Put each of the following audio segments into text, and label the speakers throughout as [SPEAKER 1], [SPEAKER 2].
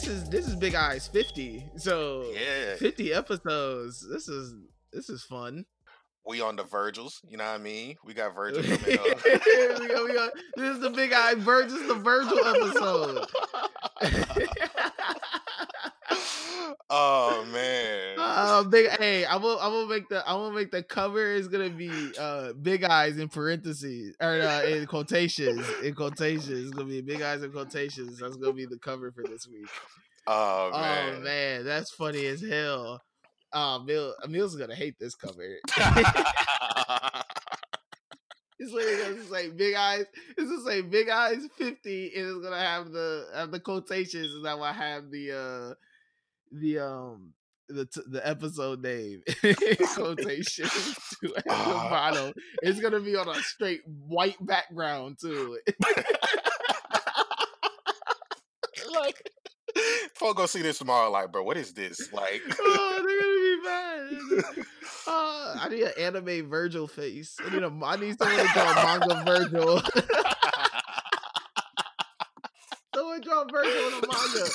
[SPEAKER 1] this is this is Big Eyes 50. So
[SPEAKER 2] Yeah.
[SPEAKER 1] 50 episodes. This is this is fun.
[SPEAKER 2] We on the Virgils, you know what I mean? We got Virgil
[SPEAKER 1] we
[SPEAKER 2] coming up.
[SPEAKER 1] we go. This is the Big Eye Virgil. The Virgil episode.
[SPEAKER 2] oh man.
[SPEAKER 1] uh, big hey, I will I will make the I'm gonna make the cover is gonna be uh big eyes in parentheses or uh, in quotations in quotations. It's gonna be big eyes in quotations. That's gonna be the cover for this week.
[SPEAKER 2] Oh
[SPEAKER 1] Oh
[SPEAKER 2] man.
[SPEAKER 1] man, that's funny as hell. Uh, Emil, Emil's gonna hate this cover. It's literally gonna say big eyes. It's gonna say big eyes fifty, and it's gonna have the have the quotations, and that will have the uh the um the t- the episode name quotation to at the
[SPEAKER 2] Ah.
[SPEAKER 1] bottom. It's gonna be on a straight white background too.
[SPEAKER 2] like folk go see this tomorrow, like, bro, what is this? Like
[SPEAKER 1] oh, they're gonna be mad. Uh, I need an anime Virgil face. I need a. I need someone to draw a manga Virgil. someone draw Virgil in a manga.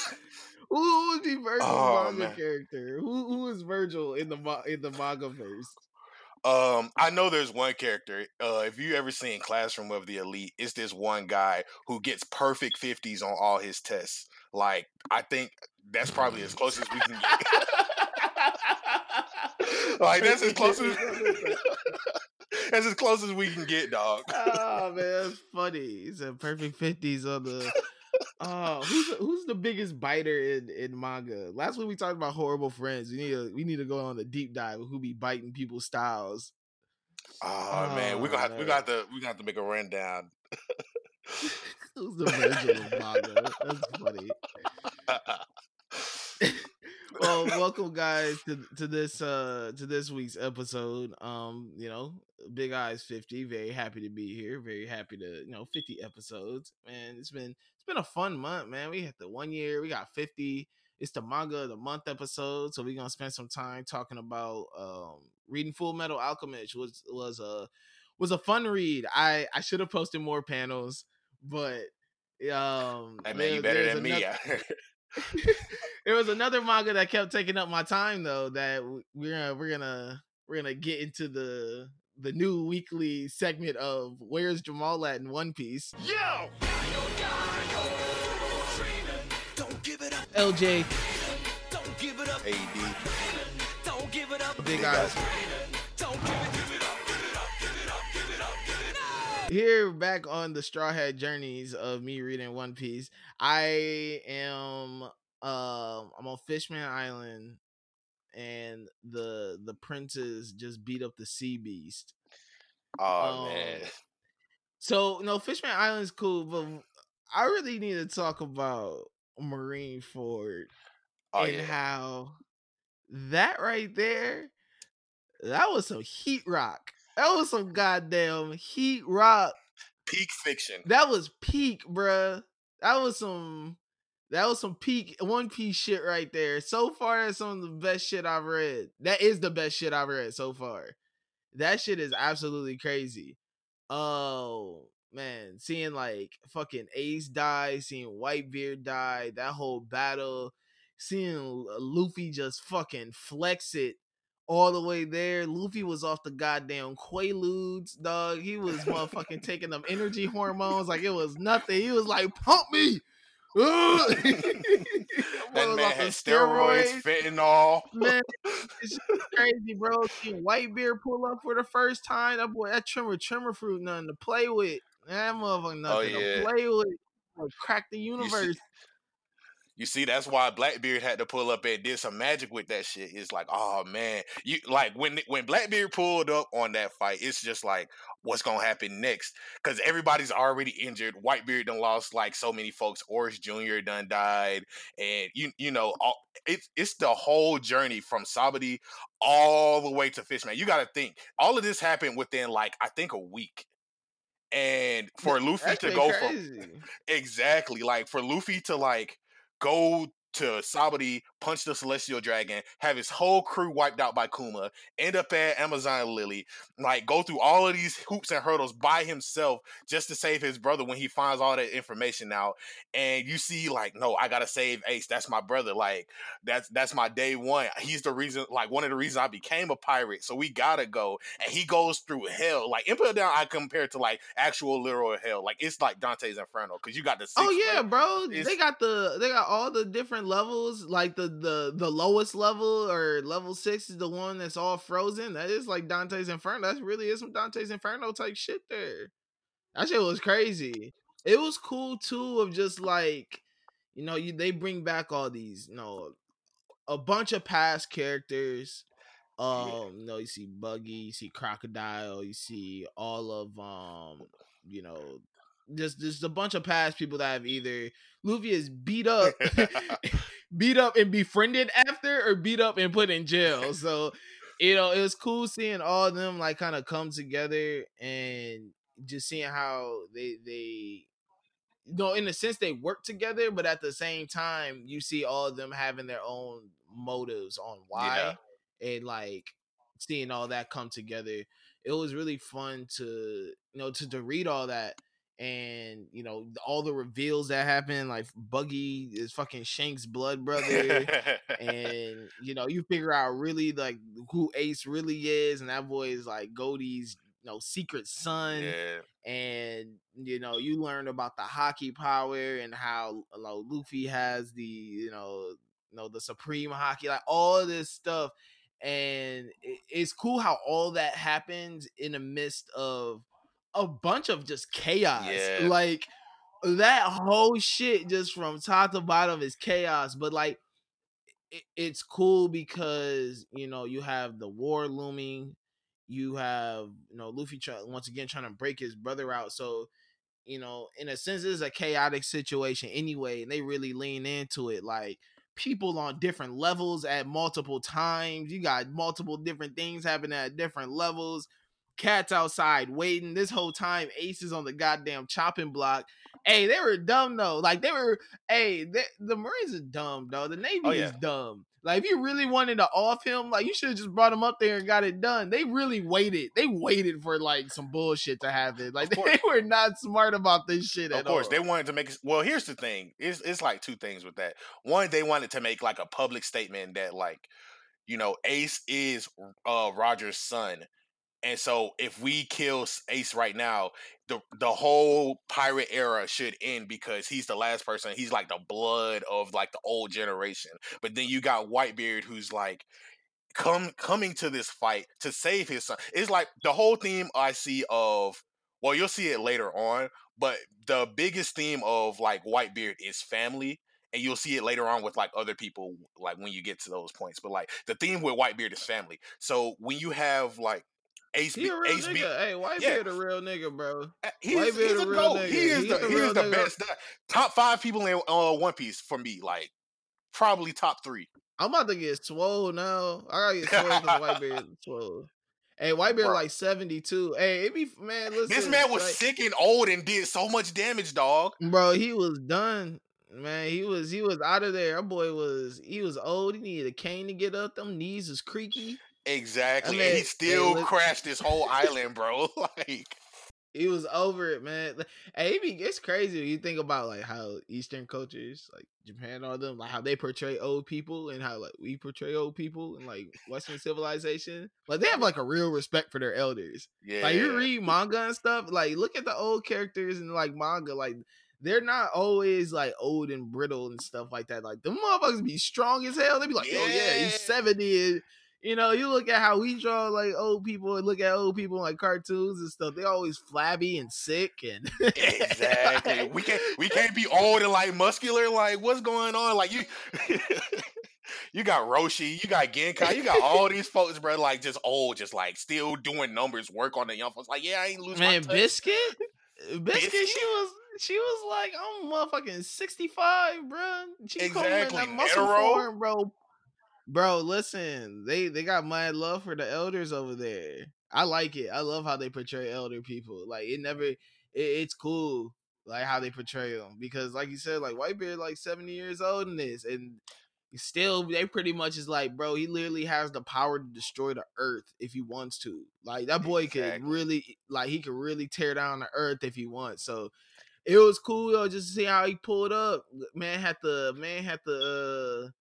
[SPEAKER 1] Who, who would be Virgil's
[SPEAKER 2] Oh,
[SPEAKER 1] manga
[SPEAKER 2] man.
[SPEAKER 1] character? Who who is Virgil in the in the manga face?
[SPEAKER 2] Um, I know there's one character. Uh, if you ever seen Classroom of the Elite, it's this one guy who gets perfect fifties on all his tests. Like, I think that's probably as close as we can get. like, that's as close as that's as close as we can get, dog.
[SPEAKER 1] oh man, that's funny. He said perfect fifties on the. Oh, who's the, who's the biggest biter in, in manga? Last week we talked about horrible friends. We need to we need to go on a deep dive of who be biting people's styles.
[SPEAKER 2] Oh, man, we're gonna have, we got to we got to make a rundown.
[SPEAKER 1] Who's the virgin of manga? That's funny. Well, welcome guys to to this uh to this week's episode. Um, you know, Big Eyes 50. Very happy to be here. Very happy to, you know, 50 episodes. Man, it's been been a fun month, man. We hit the one year, we got 50. It's the manga of the month episode. So we're gonna spend some time talking about um reading Full Metal Alchemist was was a was a fun read. I I should have posted more panels, but um
[SPEAKER 2] man,
[SPEAKER 1] there-
[SPEAKER 2] you better than me.
[SPEAKER 1] anoth- there was another manga that kept taking up my time though that we're gonna we're gonna we're gonna get into the the new weekly segment of where's Jamal at in One Piece.
[SPEAKER 2] Yo,
[SPEAKER 1] LJ,
[SPEAKER 2] AD,
[SPEAKER 1] big eyes. Here back on the Straw Hat journeys of me reading One Piece. I am um I'm on Fishman Island and the the princes just beat up the sea beast.
[SPEAKER 2] Oh
[SPEAKER 1] Um,
[SPEAKER 2] man,
[SPEAKER 1] So no, Fishman Island's cool, but I really need to talk about Marineford
[SPEAKER 2] oh
[SPEAKER 1] and
[SPEAKER 2] yeah.
[SPEAKER 1] how that right there, that was some heat rock. That was some goddamn heat rock.
[SPEAKER 2] Peak fiction.
[SPEAKER 1] That was peak, bruh. That was some that was some peak One Piece shit right there. So far, that's some of the best shit I've read. That is the best shit I've read so far. That shit is absolutely crazy. Oh man, seeing like fucking Ace die, seeing Whitebeard die, that whole battle, seeing L- uh, Luffy just fucking flex it all the way there. Luffy was off the goddamn Quaaludes, dog. He was motherfucking taking them energy hormones like it was nothing. He was like, pump me.
[SPEAKER 2] That man had
[SPEAKER 1] the
[SPEAKER 2] steroids, fentanyl.
[SPEAKER 1] man. It's crazy, bro. Seeing Whitebeard pull up for the first time. That boy, that tremor, tremor fruit, nothing to play with. That motherfucker, oh, nothing
[SPEAKER 2] yeah.
[SPEAKER 1] to play with. Like, crack the
[SPEAKER 2] see-
[SPEAKER 1] universe.
[SPEAKER 2] You see, that's why Blackbeard had to pull up and did some magic with that shit. It's like, oh man, you like when when Blackbeard pulled up on that fight, it's just like, what's gonna happen next? Because everybody's already injured. Whitebeard done lost like so many folks. Oars Jr. done died, and you you know, all, it's it's the whole journey from Sabaody all the way to Fishman. You got to think all of this happened within like I think a week. And for Luffy
[SPEAKER 1] That's
[SPEAKER 2] to go from. Exactly. Like for Luffy to like go to Sabaody, punch the Celestial Dragon, have his whole crew wiped out by Kuma, end up at Amazon Lily, like go through all of these hoops and hurdles by himself just to save his brother when he finds all that information out. And you see, like, no, I gotta save Ace. That's my brother. Like, that's that's my day one. He's the reason, like, one of the reasons I became a pirate. So we gotta go. And he goes through hell. Like Impel Down, I compare to like actual literal hell. Like it's like Dante's Inferno because you got the.
[SPEAKER 1] oh yeah, bro. It's, they got the they got all the different levels. Like the the the lowest level or level six is the one that's all frozen. That is like Dante's Inferno. That really is some Dante's Inferno type shit there. That shit was crazy. It was cool too of just like you know you they bring back all these you know a bunch of past characters um, you know, you see Buggy, you see Crocodile, you see all of um, you know, just just a bunch of past people that have either Luffy is beat up, beat up and befriended after, or beat up and put in jail. So, you know, it was cool seeing all of them like kind of come together and just seeing how they they you know in a sense they work together but at the same time you see all of them having their own motives on why yeah and like seeing all that come together it was really fun to you know to, to read all that and you know all the reveals that happen like buggy is fucking Shanks' blood brother and you know you figure out really like who ace really is and that boy is like Goldie's you know secret son yeah. and you know you learn about the haki power and how you know, luffy has the you know you know the supreme haki like all this stuff and it's cool how all that happens in the midst of a bunch of just chaos. Yeah. Like that whole shit just from top to bottom is chaos, but like it, it's cool because you know you have the war looming, you have you know Luffy try, once again trying to break his brother out, so you know in a sense it's a chaotic situation anyway, and they really lean into it like people on different levels at multiple times. You got multiple different things happening at different levels. Cats outside waiting. This whole time, Ace is on the goddamn chopping block. Hey, they were dumb though. Like they were. Hey, they, the Marines are dumb though. The Navy oh, yeah. is dumb. Like if you really wanted to off him, like you should have just brought him up there and got it done. They really waited. They waited for like some bullshit to happen. Like they were not smart about this shit
[SPEAKER 2] of
[SPEAKER 1] course,
[SPEAKER 2] all. Of course, they wanted to make. Well, here's the thing. It's it's like two things with that. One, they wanted to make like a public statement that like, you know, Ace is uh Roger's son, and so if we kill Ace right now, the the whole pirate era should end because he's the last person. He's like the blood of like the old generation. But then you got Whitebeard who's like come coming to this fight to save his son. It's like the whole theme I see of well, you'll see it later on, but the biggest theme of like Whitebeard is family and you'll see it later on with like other people like when you get to those points but like the theme with whitebeard is family so when you have like
[SPEAKER 1] Ace, he a real Ace nigga. B, hey, Whitebeard yeah. a real nigga, bro.
[SPEAKER 2] He's, he's a, real nigga. He is he's the, he is the nigga. best. Top five people in uh, One Piece for me, like probably top three.
[SPEAKER 1] I'm about to get swole now. I gotta get swole because Whitebeard swole. Hey, Whitebeard bro. like 72. Hey, it be man, listen.
[SPEAKER 2] This man was like, sick and old and did so much damage, dog.
[SPEAKER 1] Bro, he was done. Man, he was he was out of there. Our boy was he was old. He needed a cane to get up. Them knees was creaky.
[SPEAKER 2] Exactly. I mean, and he still crashed this whole island, bro. like
[SPEAKER 1] he was over it, man. Hey, it's crazy when you think about like how Eastern cultures, like Japan, all them, like how they portray old people and how like we portray old people in like Western civilization. Like they have like a real respect for their elders. Yeah. Like you read manga and stuff, like look at the old characters in like manga, like they're not always like old and brittle and stuff like that. Like the motherfuckers be strong as hell. They be like, yeah. oh yeah, he's seventy you know, you look at how we draw like old people and look at old people like cartoons and stuff. They always flabby and sick and
[SPEAKER 2] exactly. we can't we can't be old and like muscular. Like what's going on? Like you. you got Roshi, you got Genkai, you got all these folks, bro, like just old, just like still doing numbers, work on the young folks. Like, yeah, I ain't losing
[SPEAKER 1] Man, Biscuit? Biscuit, Biscuit, she was she was like, I'm motherfucking 65, bro. She exactly. that muscle form, bro, Bro, listen, they they got my love for the elders over there. I like it. I love how they portray elder people. Like it never, it, it's cool. like how they portray them because, like you said, like Whitebeard like seventy years old in this, and still they pretty much is like, bro, he literally has the power to destroy the earth if he wants to. Like that boy exactly. could really, like he could really tear down the earth if he wants. So it was cool though, just to see how he pulled up. Man had the man had the. Uh,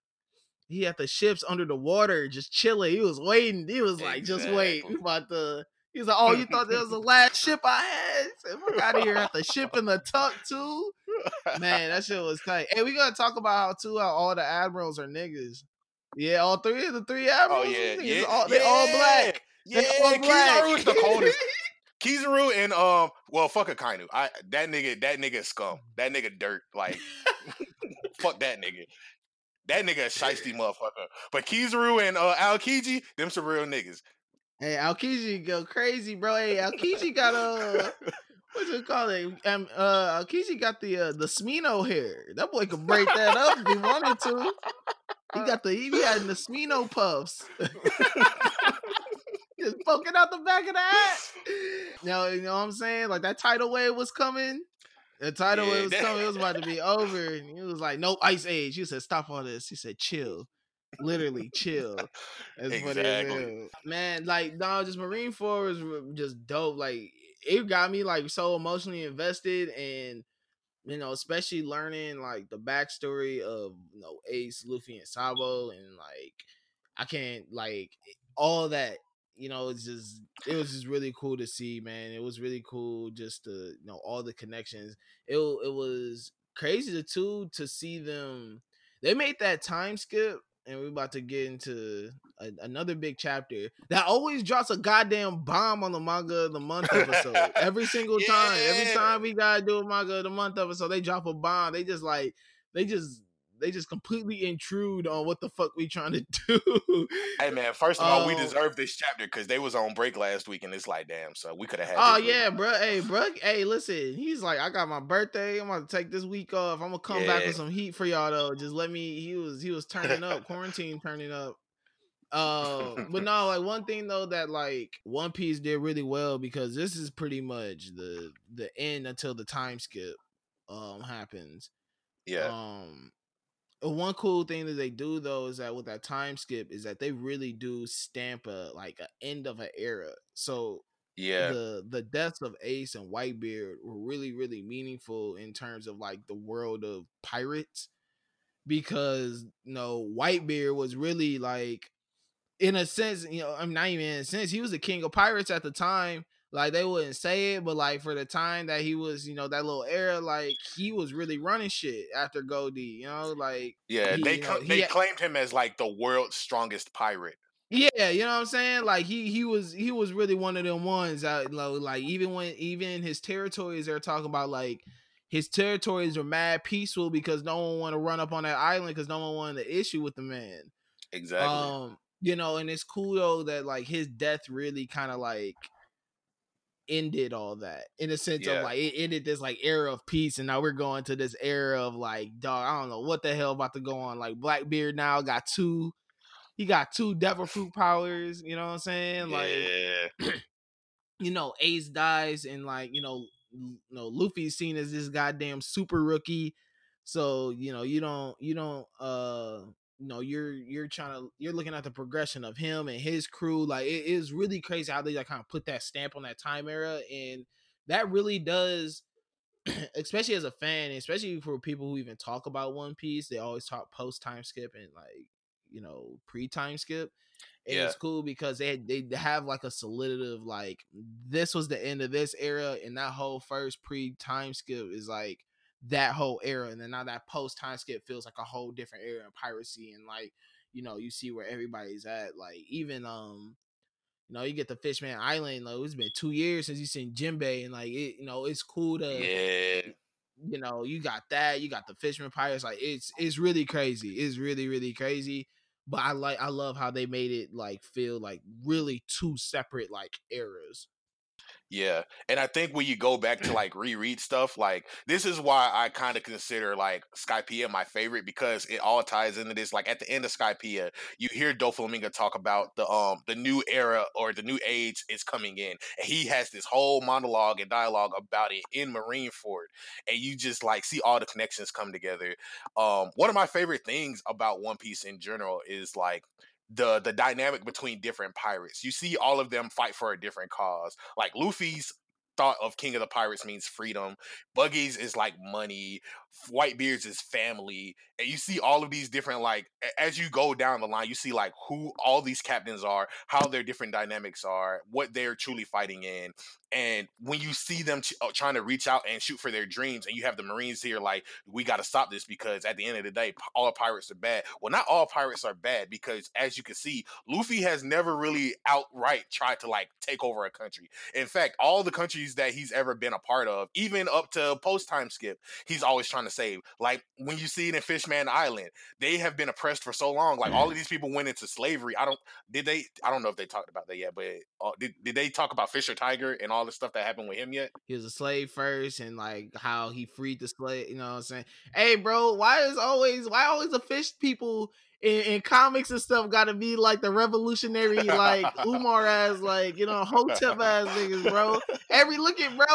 [SPEAKER 1] he had the ships under the water just chilling. He was waiting. He was like, exactly. just wait. We about to He's like, oh, you thought that was the last ship I had? Said, fuck out of here at the ship in the tuck too. Man, that shit was tight. Hey, we gotta talk about how too how all the admirals are niggas. Yeah, all three of the three admirals. Oh yeah, yeah, all, they yeah. all black.
[SPEAKER 2] Yeah, all black. Kizaru's the coldest. Kizaru and um, well, fuck Akainu. I that nigga, that nigga scum. That nigga dirt. Like, fuck that nigga. That nigga a shiesty motherfucker. But Kizaru and uh Aokiji, them some real niggas.
[SPEAKER 1] Hey, Al Aokiji go crazy, bro. Hey, Al Aokiji got a what's it called? Um, uh, Aokiji got the uh, the Smino hair. That boy could break that up if he wanted to. He got the he had the Smino puffs. Just poking out the back of that. hat. Now you know what I'm saying? Like that tidal wave was coming. The title yeah, was that... coming. It was about to be over. And he was like, "No ice age." He said, "Stop all this." He said, "Chill." literally chill. That's exactly. Man, like no, just Marineford was just dope. Like it got me like so emotionally invested and you know, especially learning like the backstory of you know Ace, Luffy, and Sabo, and like I can't like all that. You know, it's just it was just really cool to see, man. It was really cool just to you know all the connections. It it was crazy to too to see them. They made that time skip and we're about to get into a, another big chapter that always drops a goddamn bomb on the manga of the month episode. every single yeah. time, every time we gotta do a manga of the month episode, they drop a bomb. They just like they just they just completely intrude on what the fuck we trying to do.
[SPEAKER 2] hey man, first of all, we um deserve this chapter because they was on break last week, and it's like, damn, so we could have had.
[SPEAKER 1] Oh yeah, bro. Hey, bro. Hey, listen. He's like, I got my birthday. I'm gonna take this week off. I'm gonna come yeah. back with some heat for y'all though. Just let me. He was he was turning up. Quarantine turning up. Uh, but no, like one thing though that like One Piece did really well because this is pretty much the the end until the time skip um happens.
[SPEAKER 2] Yeah.
[SPEAKER 1] Um Uh, one cool thing that they do though is that with that time skip is that they really do stamp a like an end of an era. So
[SPEAKER 2] yeah,
[SPEAKER 1] the the deaths of Ace and Whitebeard were really really meaningful in terms of like the world of pirates because you know Whitebeard was really like in a sense, you know, I'm not even in a sense, he was the king of pirates at the time like they wouldn't say it, but like for the time that he was, you know, that little era, like he was really running shit after Goldie, you know, like
[SPEAKER 2] yeah,
[SPEAKER 1] he,
[SPEAKER 2] they know, they had, claimed him as like the world's strongest pirate.
[SPEAKER 1] Yeah, you know what I'm saying? Like he he was he was really one of them ones that you know, like even when even his territories they're talking about like his territories are mad peaceful because no one want to run up on that island because no one wanted to issue with the man.
[SPEAKER 2] Exactly. Um,
[SPEAKER 1] you know, and it's cool though that like his death really kind of like ended all that in a sense yeah. of like it ended this like era of peace and now we're going to this era of like dog i don't know what the hell about to go on like blackbeard now got two he got two devil fruit powers you know what i'm saying like you know ace dies and like you know you know luffy's seen as this goddamn super rookie so you know you don't you don't uh you know you're you're trying to you're looking at the progression of him and his crew like it is really crazy how they like kind of put that stamp on that time era and that really does especially as a fan especially for people who even talk about one piece they always talk post time skip and like you know pre time skip and yeah. it's cool because they they have like a solidative like this was the end of this era and that whole first pre time skip is like that whole era and then now that post time skip feels like a whole different era of piracy and like you know you see where everybody's at like even um you know you get the fishman island like it's been two years since you seen Jinbei and like it you know it's cool to
[SPEAKER 2] yeah.
[SPEAKER 1] you know you got that you got the fishman pirates like it's it's really crazy it's really really crazy but i like i love how they made it like feel like really two separate like eras
[SPEAKER 2] Yeah. And I think when you go back to like reread stuff, like this is why I kind of consider like Skypiea my favorite because it all ties into this. Like at the end of Skypiea, you hear Doflamingo talk about the um the new era or the new age is coming in. And he has this whole monologue and dialogue about it in Marineford. And you just like see all the connections come together. Um one of my favorite things about One Piece in general is like the the dynamic between different pirates. You see all of them fight for a different cause. Like Luffy's thought of King of the Pirates means freedom. Buggy's is like money. Whitebeard's is family. And you see all of these different like as you go down the line, you see like who all these captains are, how their different dynamics are, what they're truly fighting in. And when you see them uh, trying to reach out and shoot for their dreams, and you have the Marines here, like, we got to stop this because at the end of the day, all pirates are bad. Well, not all pirates are bad because, as you can see, Luffy has never really outright tried to like take over a country. In fact, all the countries that he's ever been a part of, even up to post time skip, he's always trying to save. Like when you see it in Fishman Island, they have been oppressed for so long. Like all of these people went into slavery. I don't did they? I don't know if they talked about that yet, but uh, did did they talk about Fisher Tiger and all the stuff that happened with him yet?
[SPEAKER 1] He was a slave first, and like how he freed the slave. You know what I'm saying? Hey, bro, why is always why always the fish people in, in comics and stuff got to be like the revolutionary, like Umar as like you know Hotep ass niggas, bro. Every look at bro,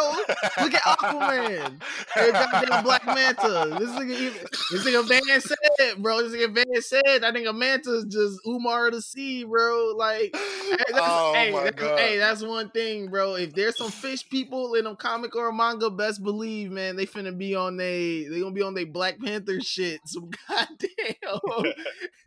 [SPEAKER 1] look at Aquaman, hey, goddamn Black Manta. This nigga, this nigga Van said, bro. This nigga Van said, I think a Manta is just Umar of the sea, bro. Like, hey, that's,
[SPEAKER 2] Oh
[SPEAKER 1] hey,
[SPEAKER 2] my
[SPEAKER 1] that's,
[SPEAKER 2] God.
[SPEAKER 1] hey, that's one thing, bro. If there's some fish people in a comic or a manga, best believe, man, they finna be on they, they gonna be on they Black Panther shit. Some goddamn.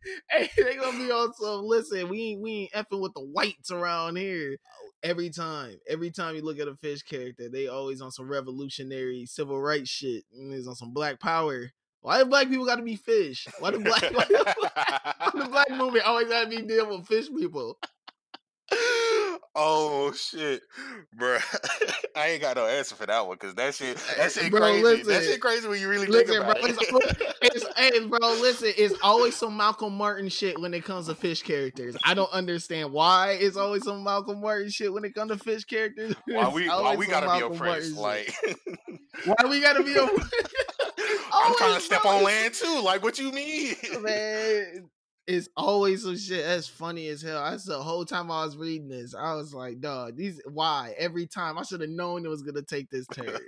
[SPEAKER 1] hey, they gonna be on some. Listen, we ain't we ain't effing with the whites around here. Oh. Every time, every time you look at a fish character, they always on some revolutionary civil rights shit. And there's on some black power. Why do black people got to be fish? Why do black why the black, why do black movie always got to be dealing with fish people?
[SPEAKER 2] Oh shit, bro! I ain't got no answer for that one because that shit, that shit
[SPEAKER 1] Bro,
[SPEAKER 2] crazy. that shit crazy when you really
[SPEAKER 1] Listen,
[SPEAKER 2] think about
[SPEAKER 1] bro,
[SPEAKER 2] it.
[SPEAKER 1] it's, it's, hey, bro, listen, it's always some Malcolm Martin shit when it comes to fish characters. I don't understand why it's always some Malcolm Martin shit when it comes to fish characters.
[SPEAKER 2] why we, why we gotta be
[SPEAKER 1] Malcolm
[SPEAKER 2] oppressed?
[SPEAKER 1] Martin shit.
[SPEAKER 2] Like,
[SPEAKER 1] why we gotta be? Op-
[SPEAKER 2] I'm trying to step on land too. Like, what you mean?
[SPEAKER 1] man. It's always some shit that's funny as hell. That's the whole time I was reading this. I was like, dog, these why every time I should have known it was gonna take this turn.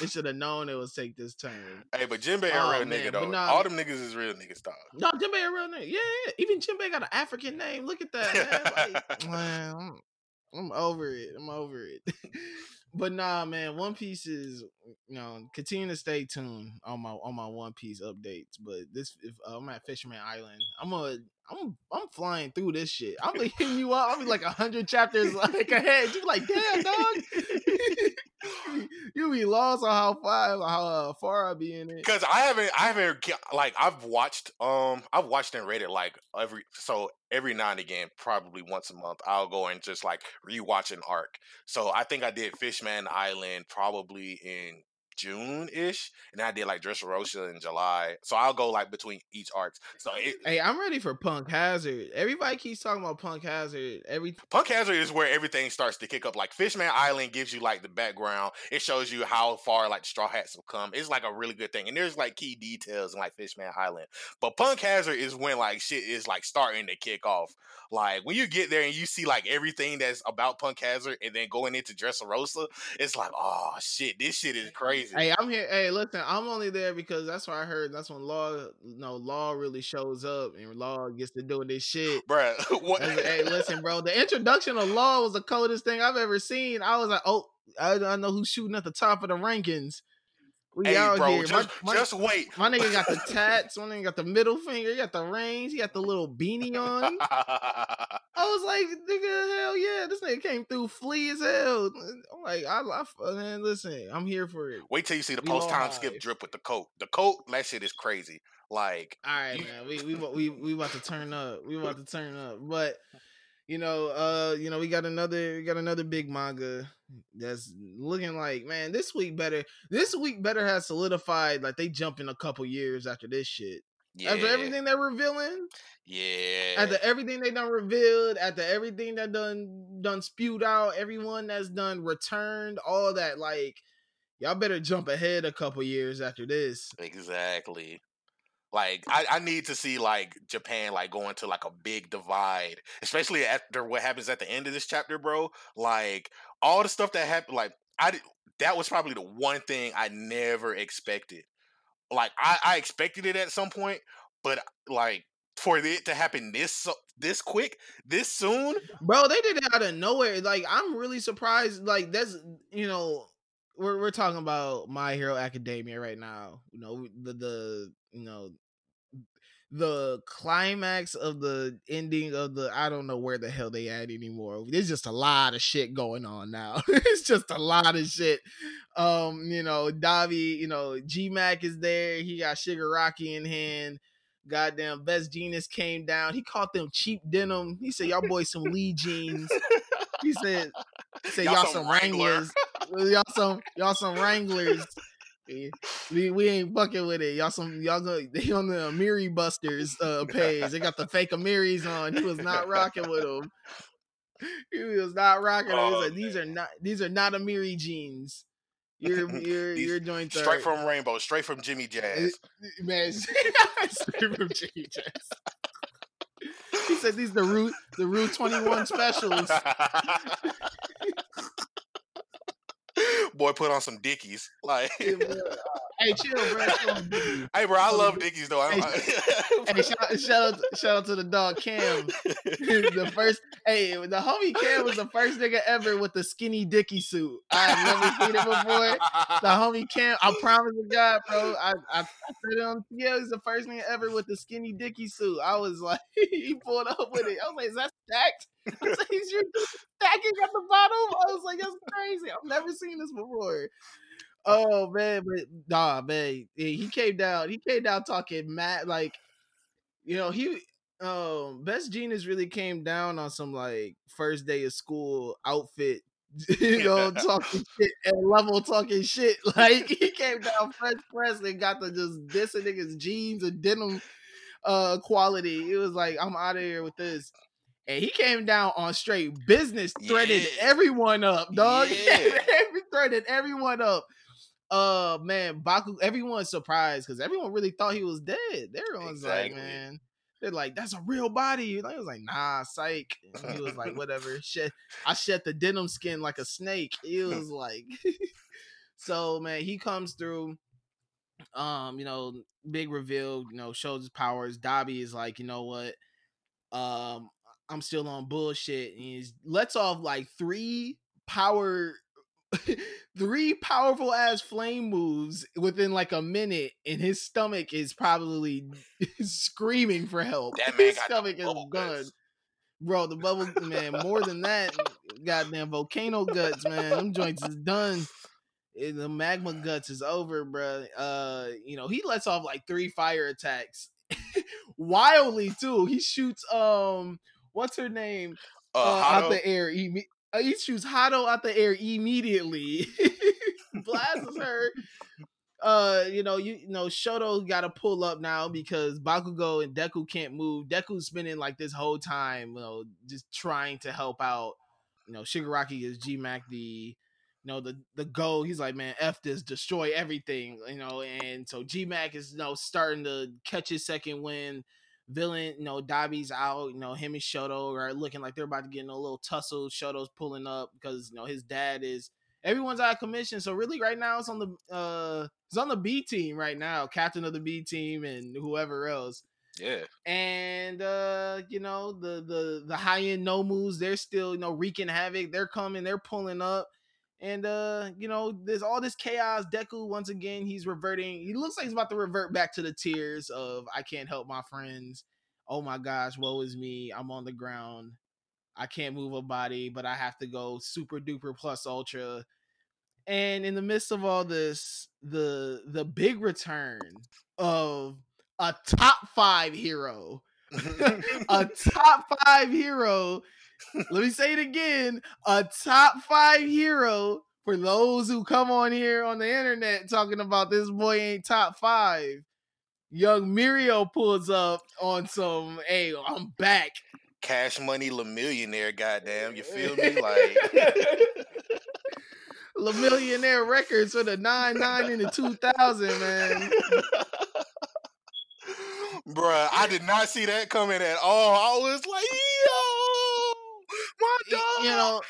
[SPEAKER 1] it should have known it was take this turn.
[SPEAKER 2] hey, but Jinbei a
[SPEAKER 1] Oh,
[SPEAKER 2] real
[SPEAKER 1] man,
[SPEAKER 2] nigga though.
[SPEAKER 1] nah.
[SPEAKER 2] All them niggas is real niggas, dog.
[SPEAKER 1] No, Jinbei a real name. Yeah, yeah. Even Jinbei got an African name. Look at that, man. Like, man, mm. I'm, over it. I'm over it. but nah, man, One Piece is you know continue to stay tuned on my on my One Piece updates. But this, if uh, I'm at Fisherman Island, I'm a I'm I'm flying through this shit. I'm be hitting you up. I'll be like a hundred chapters like ahead. You be like, damn, dog. you be lost on how far how uh, far I be in it.
[SPEAKER 2] Because I haven't, I haven't like I've watched, um, I've watched and read it like every so every now and again, probably once a month, I'll go and just like rewatch an arc. So I think I did Fishman Island probably in June ish, and I did like Dressrosa in July. So I'll go like between each arcs. So it,
[SPEAKER 1] Hey, I'm ready for Punk Hazard. Everybody keeps talking about Punk Hazard. Every
[SPEAKER 2] Punk Hazard is where everything starts to kick up. Like Fishman Island gives you like the background. It shows you how far like Straw Hats have come. It's like a really good thing. And there's like key details in like Fishman Island. But Punk Hazard is when like shit is like starting to kick off. Like when you get there and you see like everything that's about Punk Hazard and then going into Dressrosa, it's like, oh shit, this shit is crazy.
[SPEAKER 1] hey, I'm here. Hey, listen, I'm only there because that's what I heard. That's when Law, you know, Law really shows up and Law gets to doing this shit.
[SPEAKER 2] Bruh, what?
[SPEAKER 1] Hey, listen, bro. The introduction of Law was the coldest thing I've ever seen. I was like, oh, I, I know who's shooting at the top of the rankings. We
[SPEAKER 2] Hey,
[SPEAKER 1] out
[SPEAKER 2] bro,
[SPEAKER 1] here.
[SPEAKER 2] just,
[SPEAKER 1] my, my,
[SPEAKER 2] just wait.
[SPEAKER 1] my nigga got the tats. My nigga got the middle finger. He got the rings. He got the little beanie on. I was like, nigga, hell yeah, this nigga came through flea as hell. I'm like, I, I man, listen, I'm here for it.
[SPEAKER 2] Wait till you see the post time skip drip with the coat. The coat, that shit is crazy. Like,
[SPEAKER 1] All right,
[SPEAKER 2] You-
[SPEAKER 1] man, we we we we about to turn up. We about to turn up, but you know, uh, you know, we got another we got another big manga that's looking like man. This week better. This week better has solidified. Like they jump in a couple years after this shit. Yeah. After everything they're revealing.
[SPEAKER 2] Yeah.
[SPEAKER 1] After everything they done revealed, after everything that done done spewed out, everyone that's done returned, all that, like, y'all better jump ahead a couple years after this.
[SPEAKER 2] Exactly. Like I, I need to see like Japan like going to like a big divide, especially after what happens at the end of this chapter, bro. Like all the stuff that happened, like I that was probably the one thing I never expected. Like I, I expected it at some point, but like for it to happen this this quick, this soon,
[SPEAKER 1] bro, they did it out of nowhere. Like I'm really surprised. Like that's you know we're we're talking about My Hero Academia right now. You know the the you know the climax of the ending of the I don't know where the hell they at anymore. There's just a lot of shit going on now. it's just a lot of shit. Um, you know, Dabi, you know, G Mac is there. He got Shigaraki in hand. Goddamn, Best Jeanist came down. He caught them cheap denim. He said, "Y'all boys some Lee jeans." He said, he said, "Y'all, y'all some, some Wranglers." y'all some y'all some Wranglers. We, we ain't bucking with it. Y'all some y'all go they on the Amiri Busters uh page. They got the fake Amiris on. He was not rocking with them. He was not rocking. Oh, was like, these are not these are not Amiri jeans. You're you're you're doing
[SPEAKER 2] straight from Rainbow, straight from Jimmy Jazz.
[SPEAKER 1] Man, straight from Jimmy Jazz. He said these the root the root twenty one specials.
[SPEAKER 2] Boy, put on some Dickies. Like,
[SPEAKER 1] hey, chill, bro.
[SPEAKER 2] hey, bro, I love Dickies though.
[SPEAKER 1] Hey, hey shout, shout, out, shout out to the dog Cam. the first, hey, the homie Cam was the first nigga ever with the skinny Dickie suit. I've never seen it before. The homie Cam, I promise to God, bro. I, I, I said it on yeah, he's the first nigga ever with the skinny Dickie suit. I was like, he pulled up with it. I was like, is that stacked? I was like, your stacking at the bottom? I was like, that's crazy. I've never seen this before. Oh man, but nah, man, he came down. He came down talking mad, like you know he. Um, Best Jeanist really came down on some like first day of school outfit you know, talking shit and level talking shit. Like he came down fresh press and got the just dissing niggas jeans and denim uh quality. It was like, I'm out of here with this and he came down on straight business, threaded yeah. everyone up, dog. Yeah. threaded everyone up. Uh man, Baku, everyone's surprised because everyone really thought he was dead. Everyone's exactly. like, man, they're like, that's a real body. And I was like, nah, psych. And he was like, whatever. Shed, I shed the denim skin like a snake. It was like, so man, he comes through. Um, you know, big reveal. You know, shows his powers. Dabi is like, you know what? Um, I'm still on bullshit. And he lets off like three power three powerful ass flame moves within like a minute, and his stomach is probably screaming for help.
[SPEAKER 2] That man
[SPEAKER 1] his stomach is gone. Bro, the bubble man, more than that, goddamn volcano guts, man. Them joints is done. The magma guts is over, bro. Uh, you know, he lets off like three fire attacks. Wildly too. He shoots um what's her name? Uh, uh out the air. He, he shoots Hado out the air immediately. Blasts her. Uh, you know, you, you know, Shoto got to pull up now because Bakugo and Deku can't move. Deku's spending like this whole time, you know, just trying to help out. You know, Shigaraki is G Mac the you know the the go he's like man f this destroy everything you know and so g-mac is you know starting to catch his second win villain, you know, Dabi's out, you know, him and Shoto are looking like they're about to get in a little tussle. Shoto's pulling up because you know his dad is everyone's out of commission. So really right now it's on the uh it's on the B team right now, captain of the B team and whoever else.
[SPEAKER 2] Yeah.
[SPEAKER 1] And uh, you know, the the the high end Nomus, they're still, you know, wreaking havoc. They're coming, they're pulling up. And uh, you know, there's all this chaos. Deku once again, he's reverting. He looks like he's about to revert back to the tears of I can't help my friends. Oh my gosh, woe is me. I'm on the ground. I can't move a body, but I have to go super duper plus ultra. And in the midst of all this, the the big return of a top five hero. a top five hero let me say it again. A top five hero for those who come on here on the internet talking about this boy ain't top five. young Mirio pulls up on some, hey, I'm back.
[SPEAKER 2] Cash money, la millionaire, goddamn. You feel me? Like
[SPEAKER 1] La Millionaire Records for the 9 9 in the 2000, man.
[SPEAKER 2] Bruh, I did not see that coming at all. I was like, yo, my dog.
[SPEAKER 1] You know,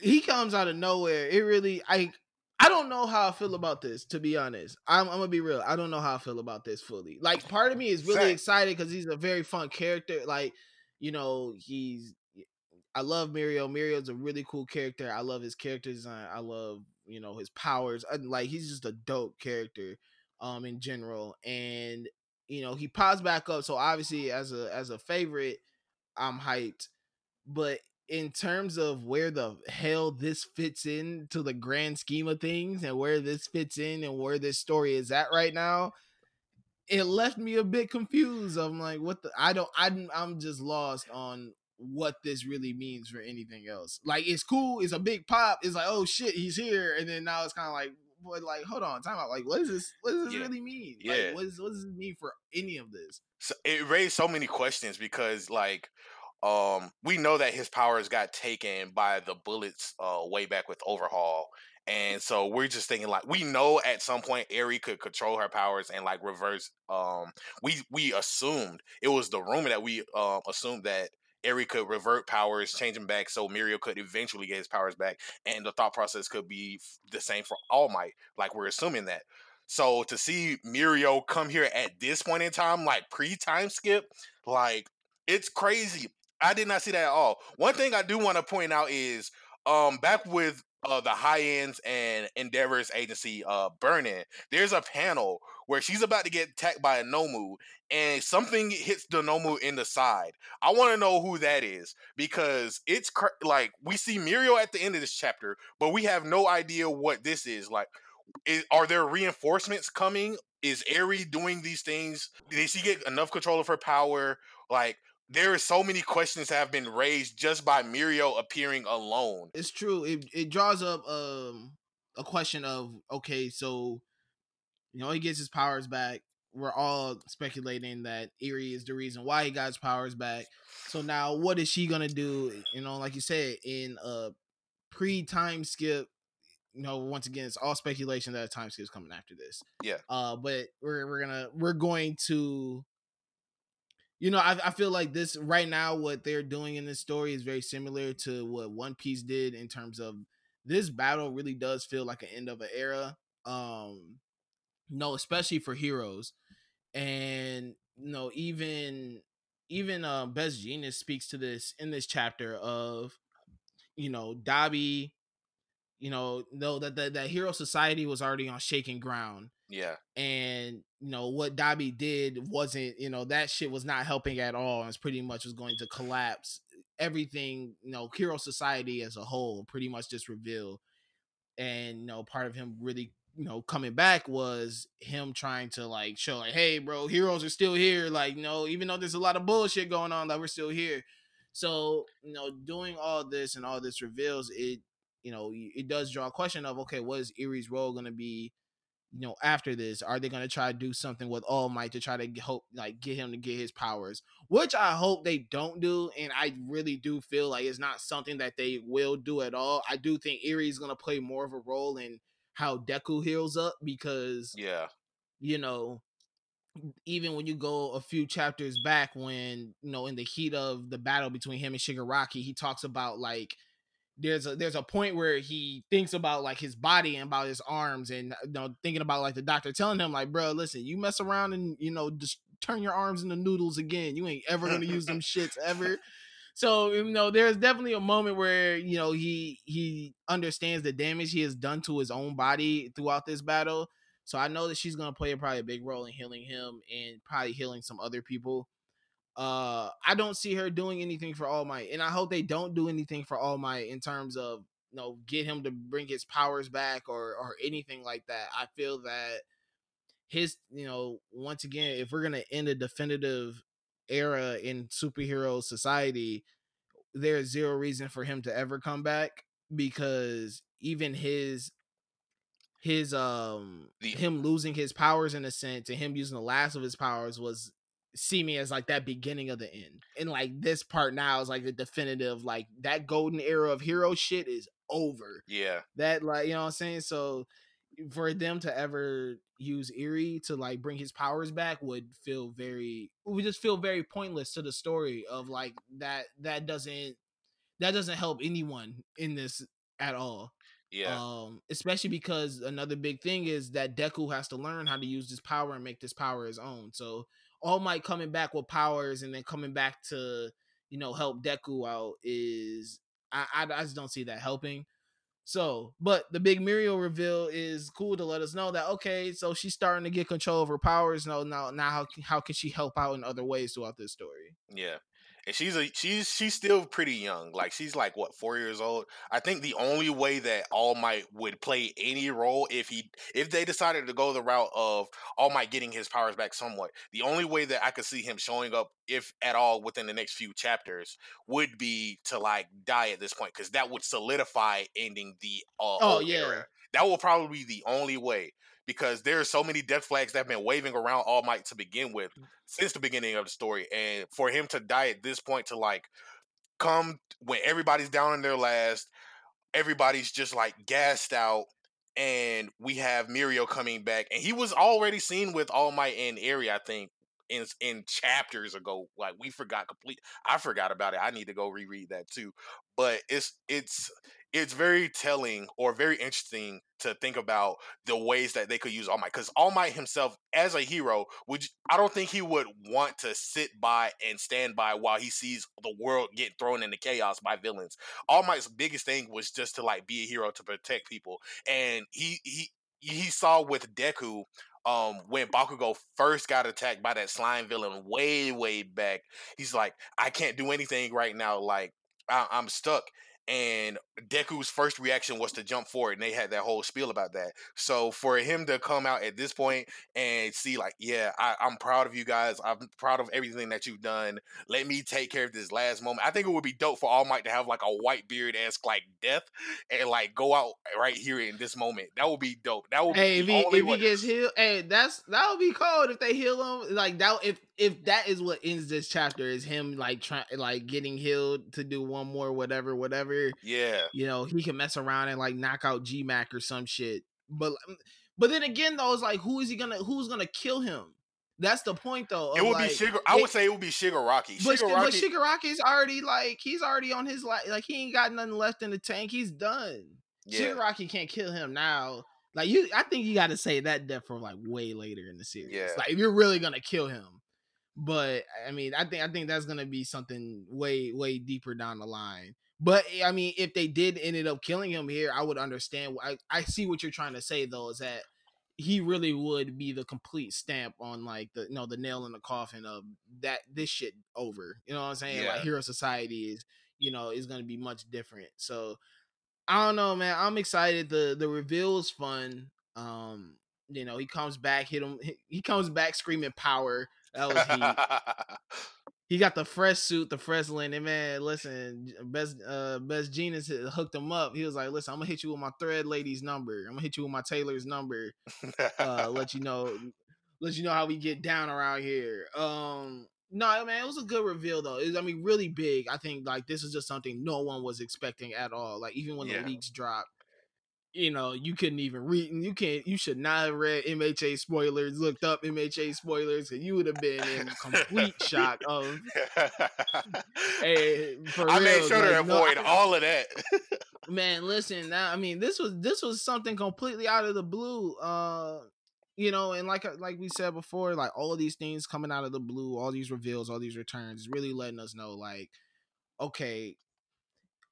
[SPEAKER 1] he comes out of nowhere. It really, I, I don't know how I feel about this. To be honest, I'm, I'm gonna be real. I don't know how I feel about this fully. Like, part of me is really excited because he's a very fun character. Like, you know, he's. I love Mirio. Mirio's a really cool character. I love his character design. I love you know his powers. I, like he's just a dope character, um, in general. And you know he pops back up. So obviously, as a as a favorite, I'm hyped. But in terms of where the hell this fits in to the grand scheme of things and where this fits in and where this story is at right now, it left me a bit confused. I'm like, what the? I don't. I'm. I'm just lost on what this really means for anything else. Like, it's cool. It's a big pop. It's like, oh shit, he's here. And then now it's kind of like, but like, hold on, time out. Like, what does this? What does this
[SPEAKER 2] Yeah.
[SPEAKER 1] really mean?
[SPEAKER 2] Yeah.
[SPEAKER 1] Like, what, is, what does this mean for any of this?
[SPEAKER 2] so it raised so many questions because like um we know that his powers got taken by the bullets uh way back with overhaul and so we're just thinking like we know at some point Eri could control her powers and like reverse um we we assumed it was the rumor that we um assumed that Eri could revert powers, change them back, so Mirio could eventually get his powers back, and the thought process could be the same for All Might. Like we're assuming that. So to see Mirio come here at this point in time, like pre time skip, like it's crazy. I did not see that at all. One thing I do want to point out is um back with uh the high ends and Endeavor's agency uh burning, there's a panel where she's about to get attacked by a Nomu and something hits the Nomu in the side. I want to know who that is because it's cr- like we see Mirio at the end of this chapter, but we have no idea what this is. Like is, are there reinforcements coming? Is Eri doing these things? Did she get enough control of her power? Like, there are so many questions that have been raised just by Mirio appearing alone.
[SPEAKER 1] It's true. It it draws up um a question of okay, so you know he gets his powers back. We're all speculating that Eri is the reason why he got his powers back. So now, what is she gonna do? You know, like you said, in a pre-time skip. You know, once again, it's all speculation that a time skip is coming after this.
[SPEAKER 2] Yeah.
[SPEAKER 1] Uh, but we're we're gonna we're going to you know, I, I feel like this right now, what they're doing in this story is very similar to what One Piece did in terms of this battle really does feel like an end of an era. Um, no, especially for heroes, and you know, even even uh, Best Jeanist speaks to this in this chapter of you know Dabi, you know, though that that that hero society was already on shaking ground
[SPEAKER 2] Yeah.
[SPEAKER 1] and you know what Dabi did wasn't you know that shit was not helping at all and it's pretty much was going to collapse everything you know hero society as a whole pretty much just revealed and you know part of him really you know coming back was him trying to like show like hey bro heroes are still here like you know even though there's a lot of bullshit going on like we're still here so you know doing all this and all this reveals it you know it does draw a question of okay what is Eri's role going to be you know, after this, are they going to try to do something with All Might to try to hope, like, get him to get his powers? Which I hope they don't do, and I really do feel like it's not something that they will do at all. I do think Eri's going to play more of a role in how Deku heals up because,
[SPEAKER 2] Yeah.
[SPEAKER 1] you know, even when you go a few chapters back, when you know, in the heat of the battle between him and Shigaraki, he talks about like there's a there's a point where he thinks about like his body and about his arms and you know thinking about like the doctor telling him like bro listen you mess around and you know just turn your arms into noodles again. You ain't ever gonna use them shits ever. So you know there's definitely a moment where you know he he understands the damage he has done to his own body throughout this battle. So i know that she's gonna play probably a big role in healing him and probably healing some other people uh I don't see her doing anything for All Might, and I hope they don't do anything for All Might in terms of you know get him to bring his powers back or or anything like that. I feel that his you know once again if we're gonna end a definitive era in superhero society, there's zero reason for him to ever come back because even his his um
[SPEAKER 2] The-
[SPEAKER 1] him losing his powers in a sense and him using the last of his powers was seeming as like that beginning of the end. And like this part now is like the definitive like that golden era of hero shit is over.
[SPEAKER 2] Yeah,
[SPEAKER 1] That like you know what I'm saying? So for them to ever use Eri to like bring his powers back would feel very would just feel very pointless to the story of like that that doesn't that doesn't help anyone in this at all.
[SPEAKER 2] yeah,
[SPEAKER 1] Um, especially because another big thing is that Deku has to learn how to use this power and make this power his own. So All Might coming back with powers and then coming back to you know help Deku out is I I, I just don't see that helping. So, but the big Mirio reveal is cool to let us know that okay, so she's starting to get control of her powers. No, now, now, how how can she help out in other ways throughout this story?
[SPEAKER 2] yeah. And she's a she's she's still pretty young. Like she's like what four years old. I think the only way that All Might would play any role if he if they decided to go the route of All Might getting his powers back somewhat, the only way that I could see him showing up, if at all, within the next few chapters, would be to like die at this point because that would solidify ending the uh,
[SPEAKER 1] Oh, yeah.
[SPEAKER 2] era. That will probably be the only way because there are so many death flags that have been waving around All Might to begin with mm. since the beginning of the story, and for him to die at this point to like come when everybody's down in their last, everybody's just like gassed out, and we have Mirio coming back, and he was already seen with All Might and Eri, I think. In, in chapters ago, like we forgot complete. I forgot about it. I need to go reread that too. But it's it's it's very telling or very interesting to think about the ways that they could use All Might. Because All Might himself, as a hero, would I don't think he would want to sit by and stand by while he sees the world get thrown into chaos by villains. All Might's biggest thing was just to like be a hero to protect people, and he he he saw with Deku. Um, when Bakugo first got attacked by that slime villain way, way back, he's like, I can't do anything right now. Like, I- I'm stuck. And Deku's first reaction was to jump forward, and they had that whole spiel about that. So for him to come out at this point and see, like, yeah, I, I'm proud of you guys. I'm proud of everything that you've done. Let me take care of this last moment. I think it would be dope for All Might to have like a Whitebeard esque like death and like go out right here in this moment. That would be dope. That would
[SPEAKER 1] Hey,
[SPEAKER 2] be
[SPEAKER 1] if he if he gets healed, hey, that's that would be cold if they heal him. Like that, if if that is what ends this chapter is him like trying like getting healed to do one more whatever whatever.
[SPEAKER 2] Yeah,
[SPEAKER 1] You know, he can mess around and like knock out G Mac or some shit. But um, but then again, though, it's like who is he gonna who's gonna kill him? That's the point, though.
[SPEAKER 2] it would
[SPEAKER 1] like,
[SPEAKER 2] be Shigar. I
[SPEAKER 1] it-
[SPEAKER 2] would say it would be Shigaraki.
[SPEAKER 1] But,
[SPEAKER 2] Shigaraki.
[SPEAKER 1] but Shigaraki's already like he's already on his like like he ain't got nothing left in the tank. He's done.
[SPEAKER 2] yeah,
[SPEAKER 1] Shigaraki can't kill him now. Like you, I think you got to say that death for like way later in the series.
[SPEAKER 2] Yeah.
[SPEAKER 1] Like if you're really gonna kill him, but I mean, I think I think that's gonna be something way way deeper down the line. But I mean, if they did ended up killing him here, I would understand. I I see what you're trying to say though, is that he really would be the complete stamp on like the you know the nail in the coffin of that this shit over. You know what I'm saying?
[SPEAKER 2] Yeah.
[SPEAKER 1] Like Hero Society is you know is gonna be much different. So I don't know, man. I'm excited. The the reveal is fun. Um, you know, he comes back, hit him. He, he comes back screaming power. That was heat. he got the fresh suit, the fresh linen. Man, listen, best uh Best Jeanist hooked him up. He was like, "Listen, I'm gonna hit you with my thread lady's number. I'm gonna hit you with my tailor's number. Uh, let you know, let you know how we get down around here." Um, no, man, it was a good reveal though. It was, I mean, really big. I think like this is just something no one was expecting at all. Like even when
[SPEAKER 2] Yeah.
[SPEAKER 1] the leaks dropped. You know, you couldn't even read. You can't. You should not have read MHA spoilers. Looked up MHA spoilers, and you would have been in complete shock of Hey, for
[SPEAKER 2] I made
[SPEAKER 1] real,
[SPEAKER 2] sure to
[SPEAKER 1] like, no,
[SPEAKER 2] avoid
[SPEAKER 1] I-
[SPEAKER 2] all of that.
[SPEAKER 1] man listen now i mean this was this was something completely out of the blue uh you know and like like we said before like all of these things coming out of the blue all these reveals all these returns really letting us know like okay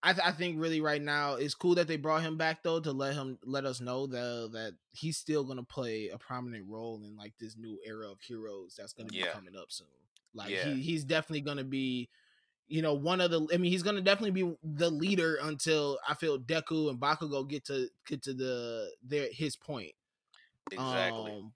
[SPEAKER 1] I, th- I think really right now it's cool that they brought him back though to let him let us know that that he's still gonna play a prominent role in like this new era of heroes that's gonna be
[SPEAKER 2] Yeah.
[SPEAKER 1] coming up soon. Like
[SPEAKER 2] Yeah.
[SPEAKER 1] he, he's definitely gonna be, you know, one of the. I mean, he's gonna definitely be the leader until I feel Deku and Bakugo get to get to the their his point.
[SPEAKER 2] exactly.
[SPEAKER 1] Um,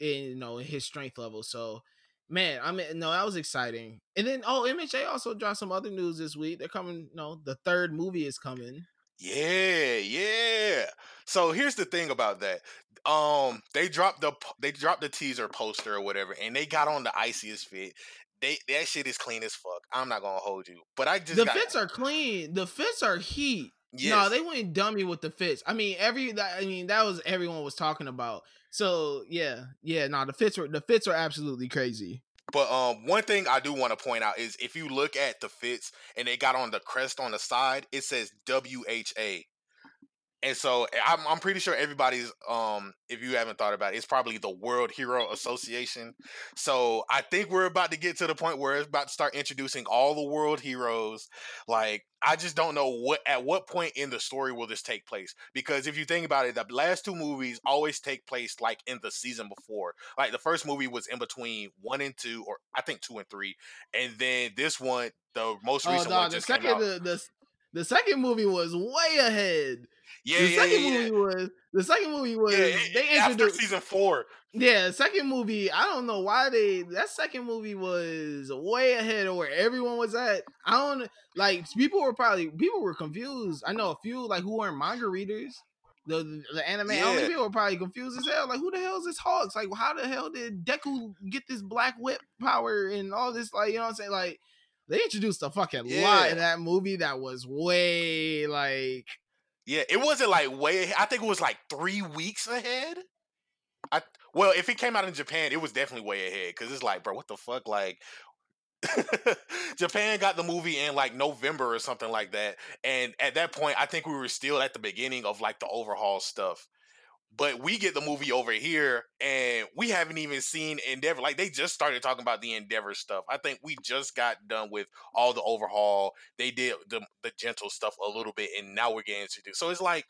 [SPEAKER 1] in you know his strength level. So, man, I mean, no, that was exciting. And then oh, MHA also dropped some other news this week. They're coming. No, the third movie is coming.
[SPEAKER 2] Yeah, yeah. So here's the thing about that. Um, they dropped the they dropped the teaser poster or whatever, and they got on the iciest fit. They that shit is clean as fuck. I'm not gonna hold you, but I just
[SPEAKER 1] the
[SPEAKER 2] got,
[SPEAKER 1] fits are clean. The fits are heat.
[SPEAKER 2] Yes.
[SPEAKER 1] No, they went dummy with the fits. I mean, every that I mean that was everyone was talking about. So yeah, yeah. No, the fits were the fits are absolutely crazy.
[SPEAKER 2] But um, one thing I do want to point out is if you look at the fits and they got on the crest on the side, it says WHA. And so eh, I'm, I'm pretty sure everybody's um if you haven't thought about it, it's probably the World Hero Association. So I think we're about to get to the point where it's about to start introducing all the world heroes. Like I just don't know what at what point in the story will this take place because if you think about it, the last two movies always take place like in the season before. Like the first movie was in between one and two, or I think two and three, and then this one, the most
[SPEAKER 1] Oh
[SPEAKER 2] recent one,
[SPEAKER 1] the
[SPEAKER 2] just came out.
[SPEAKER 1] the, the the second movie was way ahead.
[SPEAKER 2] Yeah,
[SPEAKER 1] the
[SPEAKER 2] yeah,
[SPEAKER 1] second
[SPEAKER 2] yeah, yeah.
[SPEAKER 1] movie was the second movie was
[SPEAKER 2] Yeah, it-
[SPEAKER 1] they
[SPEAKER 2] after
[SPEAKER 1] introduced
[SPEAKER 2] season four.
[SPEAKER 1] yeah second movie I don't know why they that second movie was way ahead of where everyone was at. I don't like people were probably people were confused. I know a few like who weren't manga readers the the, anime only people were probably confused as hell like who the hell is this Hawks? Like how the hell did Deku get this black whip power and all this like you know what I'm saying? Like they introduced a fucking lot in that movie that was way like
[SPEAKER 2] Yeah, it wasn't like way. ahead. I think it was like three weeks ahead. I well, if it came out in Japan, it was definitely way ahead because it's like, bro, what the fuck? Like, Japan got the movie in like November or something like that, and at that point, I think we were still at the beginning of like the overhaul stuff. But we get the movie over here, and we haven't even seen Endeavor. Like they just started talking about the Endeavor stuff. I think we just got done with all the overhaul. They did the the gentle stuff a little bit, and now we're getting introduced. So it's like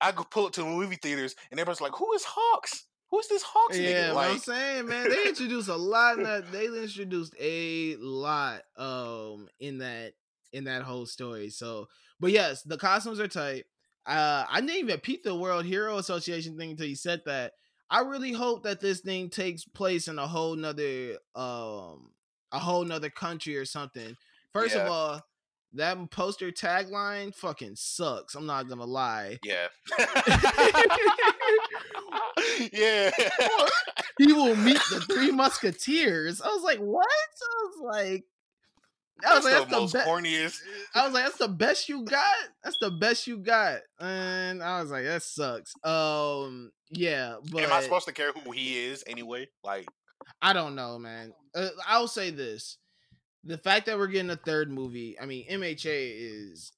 [SPEAKER 2] I could pull up to the movie theaters, and everybody's like, "Who is Hawks? Who's this Hawks
[SPEAKER 1] Yeah,
[SPEAKER 2] nigga?"
[SPEAKER 1] what I'm saying, man, they introduced a lot. In that they introduced a lot um in that in that whole story. So, but yes, the costumes are tight. Uh, I didn't even peep the World Hero Association thing until you said that. I really hope that this thing takes place in a whole nother um a whole nother country or something. First
[SPEAKER 2] Yeah.
[SPEAKER 1] of all, that poster tagline fucking sucks. I'm not gonna lie.
[SPEAKER 2] yeah, yeah.
[SPEAKER 1] he will meet the three musketeers. I was like, what? I was like, I was
[SPEAKER 2] That's
[SPEAKER 1] like,
[SPEAKER 2] the
[SPEAKER 1] that's
[SPEAKER 2] most
[SPEAKER 1] the best.
[SPEAKER 2] corniest.
[SPEAKER 1] I was like, that's the best you got. That's the best you got. And I was like, that sucks. Um, yeah, but
[SPEAKER 2] Am I supposed to care who he is anyway? Like,
[SPEAKER 1] I don't know, man. Uh, I'll say this: the fact that we're getting a third movie. I mean, MHA is.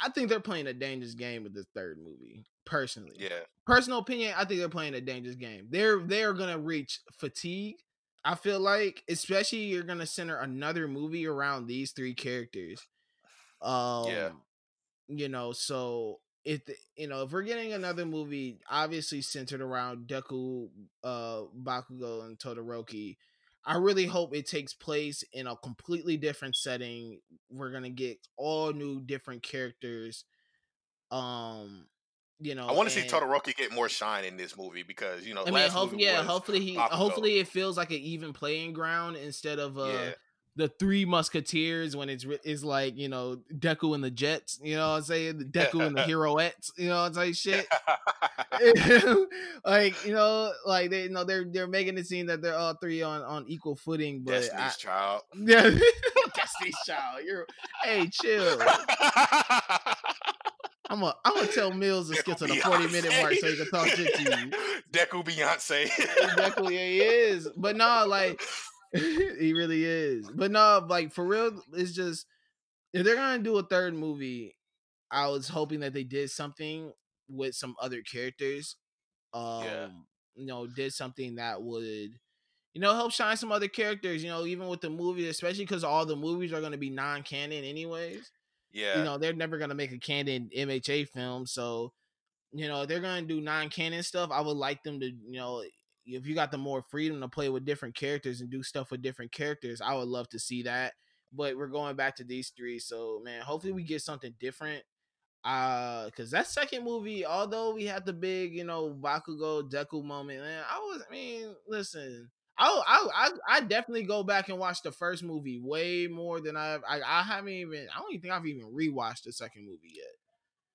[SPEAKER 1] I think they're playing a dangerous game with this third movie. Personally,
[SPEAKER 2] yeah,
[SPEAKER 1] personal opinion, I think they're playing a dangerous game. They're they're gonna reach fatigue. I feel like, especially you're gonna center another movie around these three characters. Um, you know, so if you know if we're getting another movie, obviously centered around Deku, uh, Bakugo, and Todoroki. I really hope it takes place in a completely different setting. We're gonna get all new, different characters. Um, you know,
[SPEAKER 2] I want to see Todoroki get more shine in this movie because you know,
[SPEAKER 1] I mean,
[SPEAKER 2] last
[SPEAKER 1] hopefully, yeah, hopefully he,
[SPEAKER 2] Bakugo.
[SPEAKER 1] hopefully it feels like an even playing ground instead of uh
[SPEAKER 2] yeah,
[SPEAKER 1] the three musketeers when it's is like you know Deku and the Jets, you know what I'm saying, the Deku and the Heroettes, you know what I'm saying, shit. like you know, like they you know they're they're making it seem that they're all three on on equal footing, but I,
[SPEAKER 2] Destiny's Child.
[SPEAKER 1] yeah, Destiny's Child, you're hey chill. I'm gonna I'm gonna tell Mills to skip to the 40 minute mark so he can talk shit to you.
[SPEAKER 2] Deku Beyonce.
[SPEAKER 1] Exactly, he is. But no, like he really is. But no, like for real, it's just if they're gonna do a third movie, I was hoping that they did something with some other characters. Um,
[SPEAKER 2] Yeah.
[SPEAKER 1] you know, did something that would, you know, help shine some other characters. You know, even with the movie, especially because all the movies are gonna be non-canon anyways
[SPEAKER 2] yeah,
[SPEAKER 1] you know they're never gonna make a canon MHA film, so you know they're gonna do non-canon stuff. I would like them to, you know, if you got the more freedom to play with different characters and do stuff with different characters, I would love to see that. But we're going back to these three, so man, hopefully we get something different. Uh, because that second movie, although we had the big, you know, Bakugo Deku moment, man, I was, I mean, listen, I, I, I, definitely go back and watch the first movie way more than I've, I, I haven't even, I don't even think I've even rewatched the second movie yet.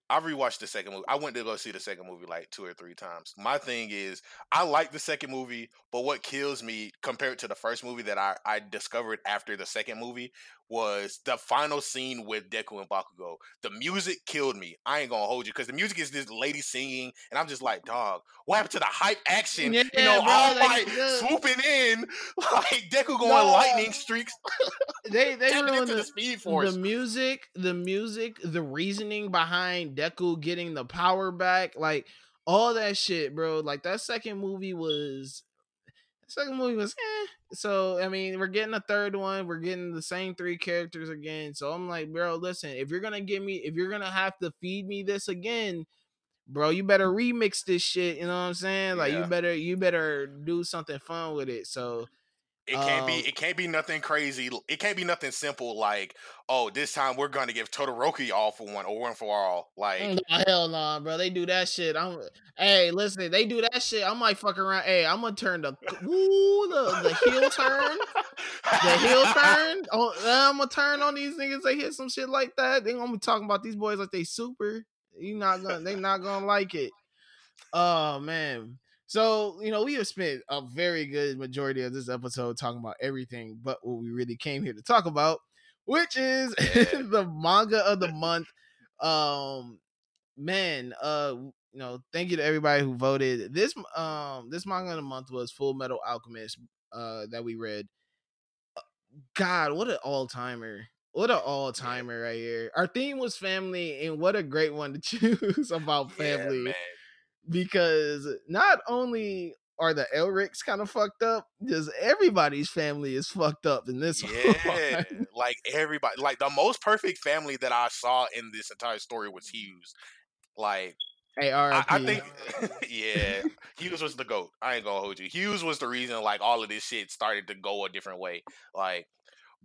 [SPEAKER 2] I rewatched the second movie. I went to go see the second movie like two or three times. My thing is, I like the second movie, but what kills me compared to the first movie that I, I discovered after the second movie was the final scene with Deku and Bakugo. The music killed me. I ain't gonna hold you because the music is this lady singing, and I'm just like, dog, what happened to the hype action? Yeah, you know, bro, all like, swooping in, like Deku going no. lightning streaks.
[SPEAKER 1] they they ruined the, the speed force. The music, the music, the reasoning behind Deku getting the power back, like all that shit, bro. Like that second movie was second movie was eh. So I mean, we're getting a third one. We're getting the same three characters again. So I'm like, bro, listen, if you're gonna give me, if you're gonna have to feed me this again, bro, you better remix this shit. You know what I'm saying? Like, yeah. you better, you better do something fun with it. So
[SPEAKER 2] it can't um, be it can't be nothing crazy. It can't be nothing simple like, oh, this time we're gonna give Todoroki all for one or one for all. Like
[SPEAKER 1] no, hell no, nah, bro. They do that shit. I'm hey, listen, they do that shit. I might fuck around. Hey, I'm gonna turn the woo the, the heel turn. the heel turn. Oh, I'm gonna turn on these niggas. They hit some shit like that. They gonna be talking about these boys like they super. You not gonna they not gonna like it. Oh man. So, you know, we have spent a very good majority of this episode talking about everything but what we really came here to talk about, which is the manga of the month. Um man, uh you know, thank you to everybody who voted. This um this manga of the month was Full Metal Alchemist uh that we read. Uh, God, what an all-timer. What an all timer right here. Our theme was family, and what a great one to choose about family. Yeah, because not only are the Elrics kind of fucked up, just everybody's family is fucked up in this.
[SPEAKER 2] Yeah, like everybody, like the most perfect family that I saw in this entire story was Hughes. Like,
[SPEAKER 1] hey, I,
[SPEAKER 2] I think, yeah, Hughes was the goat. I ain't gonna hold you. Hughes was the reason like all of this shit started to go a different way. Like,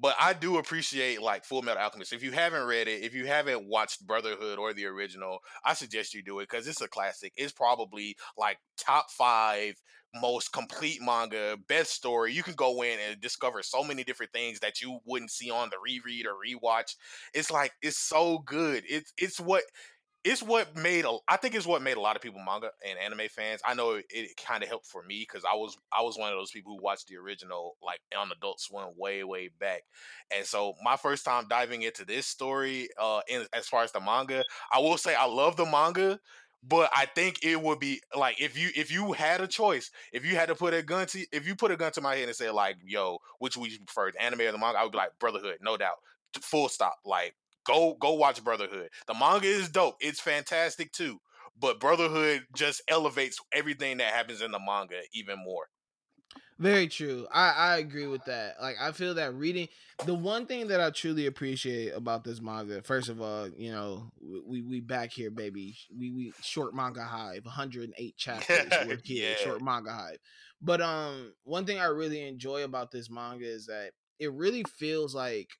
[SPEAKER 2] but I do appreciate like Full Metal Alchemist. If you haven't read it, if you haven't watched Brotherhood or the original, I suggest you do it because it's a classic. It's probably like top five most complete manga, best story. You can go in and discover so many different things that you wouldn't see on the reread or rewatch. It's like it's so good. It's it's what it's what made a, I think it's what made a lot of people manga and anime fans. I know it, it kind of helped for me because I was I was one of those people who watched the original like on Adult Swim way way back, and so my first time diving into this story, uh, in, as far as the manga, I will say I love the manga, but I think it would be like if you if you had a choice, if you had to put a gun to if you put a gun to my head and say like, yo, which would you prefer, the anime or the manga? I would be like Brotherhood, no doubt, full stop. Like Go go watch Brotherhood. The manga is dope. It's fantastic too. But Brotherhood just elevates everything that happens in the manga even more.
[SPEAKER 1] Very true. I, I agree with that. Like I feel that reading the one thing that I truly appreciate about this manga, first of all, you know, we we back here, baby. We we short manga hive, 108 chapters. We're here, yeah. short manga hive. But um, one thing I really enjoy about this manga is that it really feels like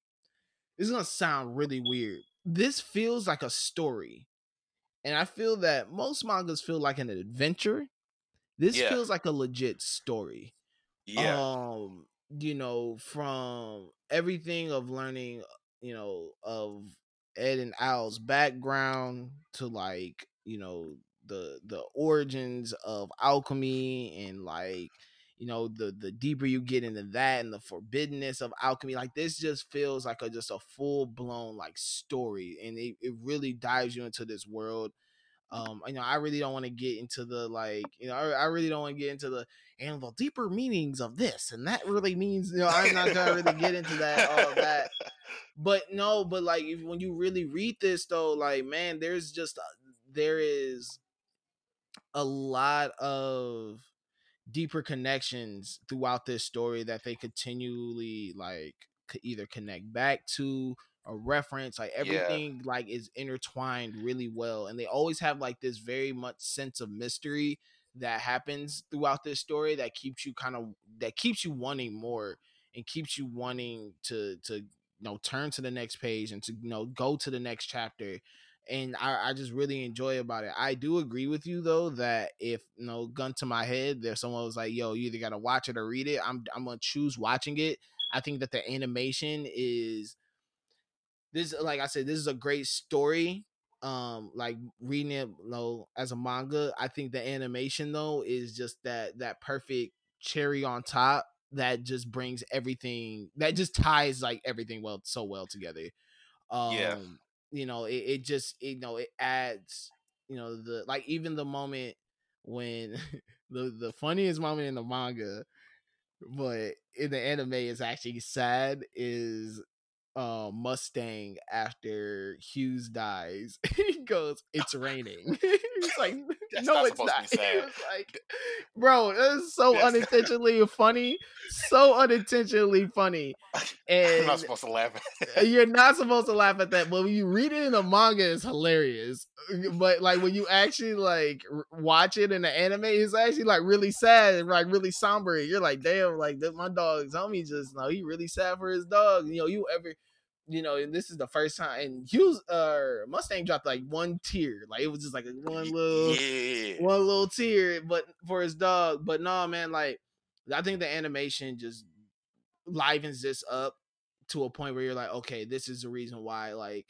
[SPEAKER 1] this is gonna sound really weird. This feels like a story. And I feel that most mangas feel like an adventure. This yeah. feels like a legit story. Yeah. Um, you know, from everything of learning, you know, of Ed and Al's background to like, you know, the the origins of alchemy and like you know the the deeper you get into that and the forbiddenness of alchemy like this just feels like a just a full blown like story and it, it really dives you into this world. Um you know i really don't want to get into the like you know I, I really don't want to get into the and the deeper meanings of this and that really means you know i'm not gonna really get into that all of that. But no but like if, when you really read this though like man there's just a, there is a lot of deeper connections throughout this story that they continually like either connect back to a reference like everything yeah. like is intertwined really well and they always have like this very much sense of mystery that happens throughout this story that keeps you kind of that keeps you wanting more and keeps you wanting to to you know turn to the next page and to you know go to the next chapter and I, I, just really enjoy about it. I do agree with you though that if you know, gun to my head, there's someone was like, "Yo, you either gotta watch it or read it." I'm I'm gonna choose watching it. I think that the animation is this, like I said, this is a great story. um like reading it you know, as a manga i think the animation though is just that that perfect cherry on top that just brings everything that just ties like everything well so well together um
[SPEAKER 2] Yeah.
[SPEAKER 1] You know it, it just you know it adds you know the like even the moment when the the funniest moment in the manga but in the anime is actually sad is uh, Mustang after Hughes dies. he goes, "It's raining." He's like, "No, it's not." He was like, "Bro, that's so
[SPEAKER 2] That's-
[SPEAKER 1] unintentionally funny, so unintentionally funny."
[SPEAKER 2] I'm
[SPEAKER 1] And
[SPEAKER 2] not supposed to laugh.
[SPEAKER 1] uh, you're not supposed to laugh at that, but when you read it in the manga, it's hilarious. But like when you actually like watch it in the anime, it's actually like really sad and like really somber. You're like, damn, like my dog's homie just no, he really sad for his dog. You know, you ever, you know, and this is the first time. And Hughes, uh, Mustang dropped like one tear, like it was just like one little
[SPEAKER 2] yeah.
[SPEAKER 1] one little tear, but for his dog. But no, man, like I think the animation just livens this up to a point where you're like, okay, this is the reason why. Like,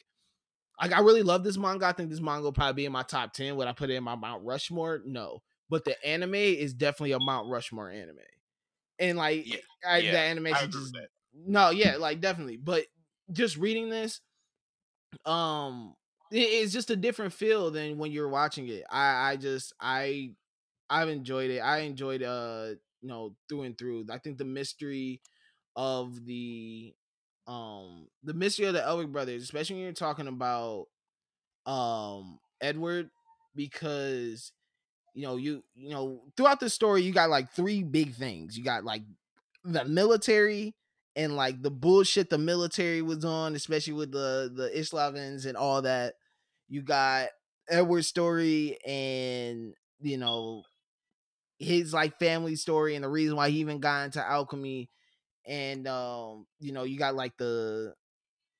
[SPEAKER 1] like I really love this manga. I think this manga will probably be in my top ten. Would I put it in my Mount Rushmore? No, but the anime is definitely a Mount Rushmore anime, and like
[SPEAKER 2] Yeah,
[SPEAKER 1] I,
[SPEAKER 2] yeah,
[SPEAKER 1] the animation just
[SPEAKER 2] that.
[SPEAKER 1] no, yeah, like definitely. But just reading this, um, it- it's just a different feel than when you're watching it. I, I just, I, I've enjoyed it. I enjoyed, uh, you know, through and through. I think the mystery of the, um, the mystery of the Elric brothers, especially when you're talking about, um, Edward, because you know you you know throughout the story you got like three big things you got like the military and like the bullshit the military was on especially with the the Ishvalans and all that you got edward's story and you know his like family story and the reason why he even got into alchemy and um you know you got like the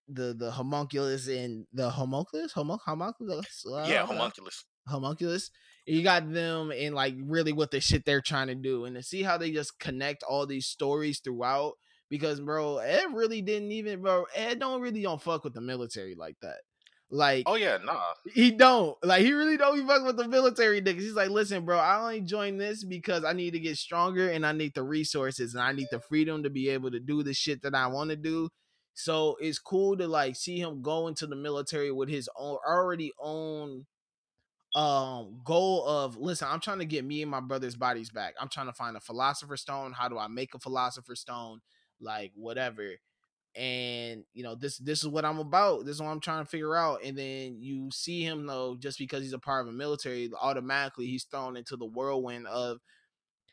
[SPEAKER 1] the the homunculus and the homunculus Homun- homunculus
[SPEAKER 2] Yeah,
[SPEAKER 1] uh,
[SPEAKER 2] homunculus.
[SPEAKER 1] homunculus. You got them and like really what the shit they're trying to do, and to see how they just connect all these stories throughout. Because bro, Ed really didn't even bro. Ed don't really don't fuck with the military like that. Like
[SPEAKER 2] Oh yeah, nah.
[SPEAKER 1] he don't like he really don't be fucking with the military niggas. He's like, listen, bro, I only joined this because I need to get stronger and I need the resources and I need the freedom to be able to do the shit that I want to do. So it's cool to like see him go into the military with his own already own um goal of listen, I'm trying to get me and my brother's bodies back. I'm trying to find a philosopher's stone. How do I make a philosopher's stone? Like whatever and you know this this is what i'm about this is what i'm trying to figure out and then you see him though just because he's a part of a military automatically he's thrown into the whirlwind of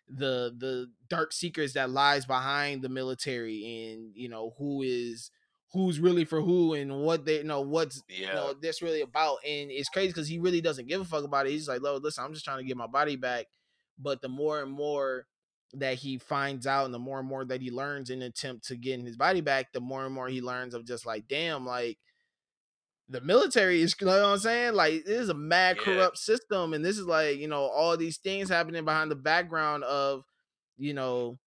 [SPEAKER 1] the the dark secrets that lies behind the military and you know who is who's really for who and what they you know what's
[SPEAKER 2] Yeah.
[SPEAKER 1] you know that's really about and it's crazy because he really doesn't give a fuck about it he's like "Lo, listen i'm just trying to get my body back but the more and more that he finds out and the more and more that he learns in an attempt to getting his body back the more and more he learns of just like damn like the military is you know what i'm saying like this is a mad
[SPEAKER 2] Yeah.
[SPEAKER 1] corrupt system and this is like you know all these things happening behind the background of you know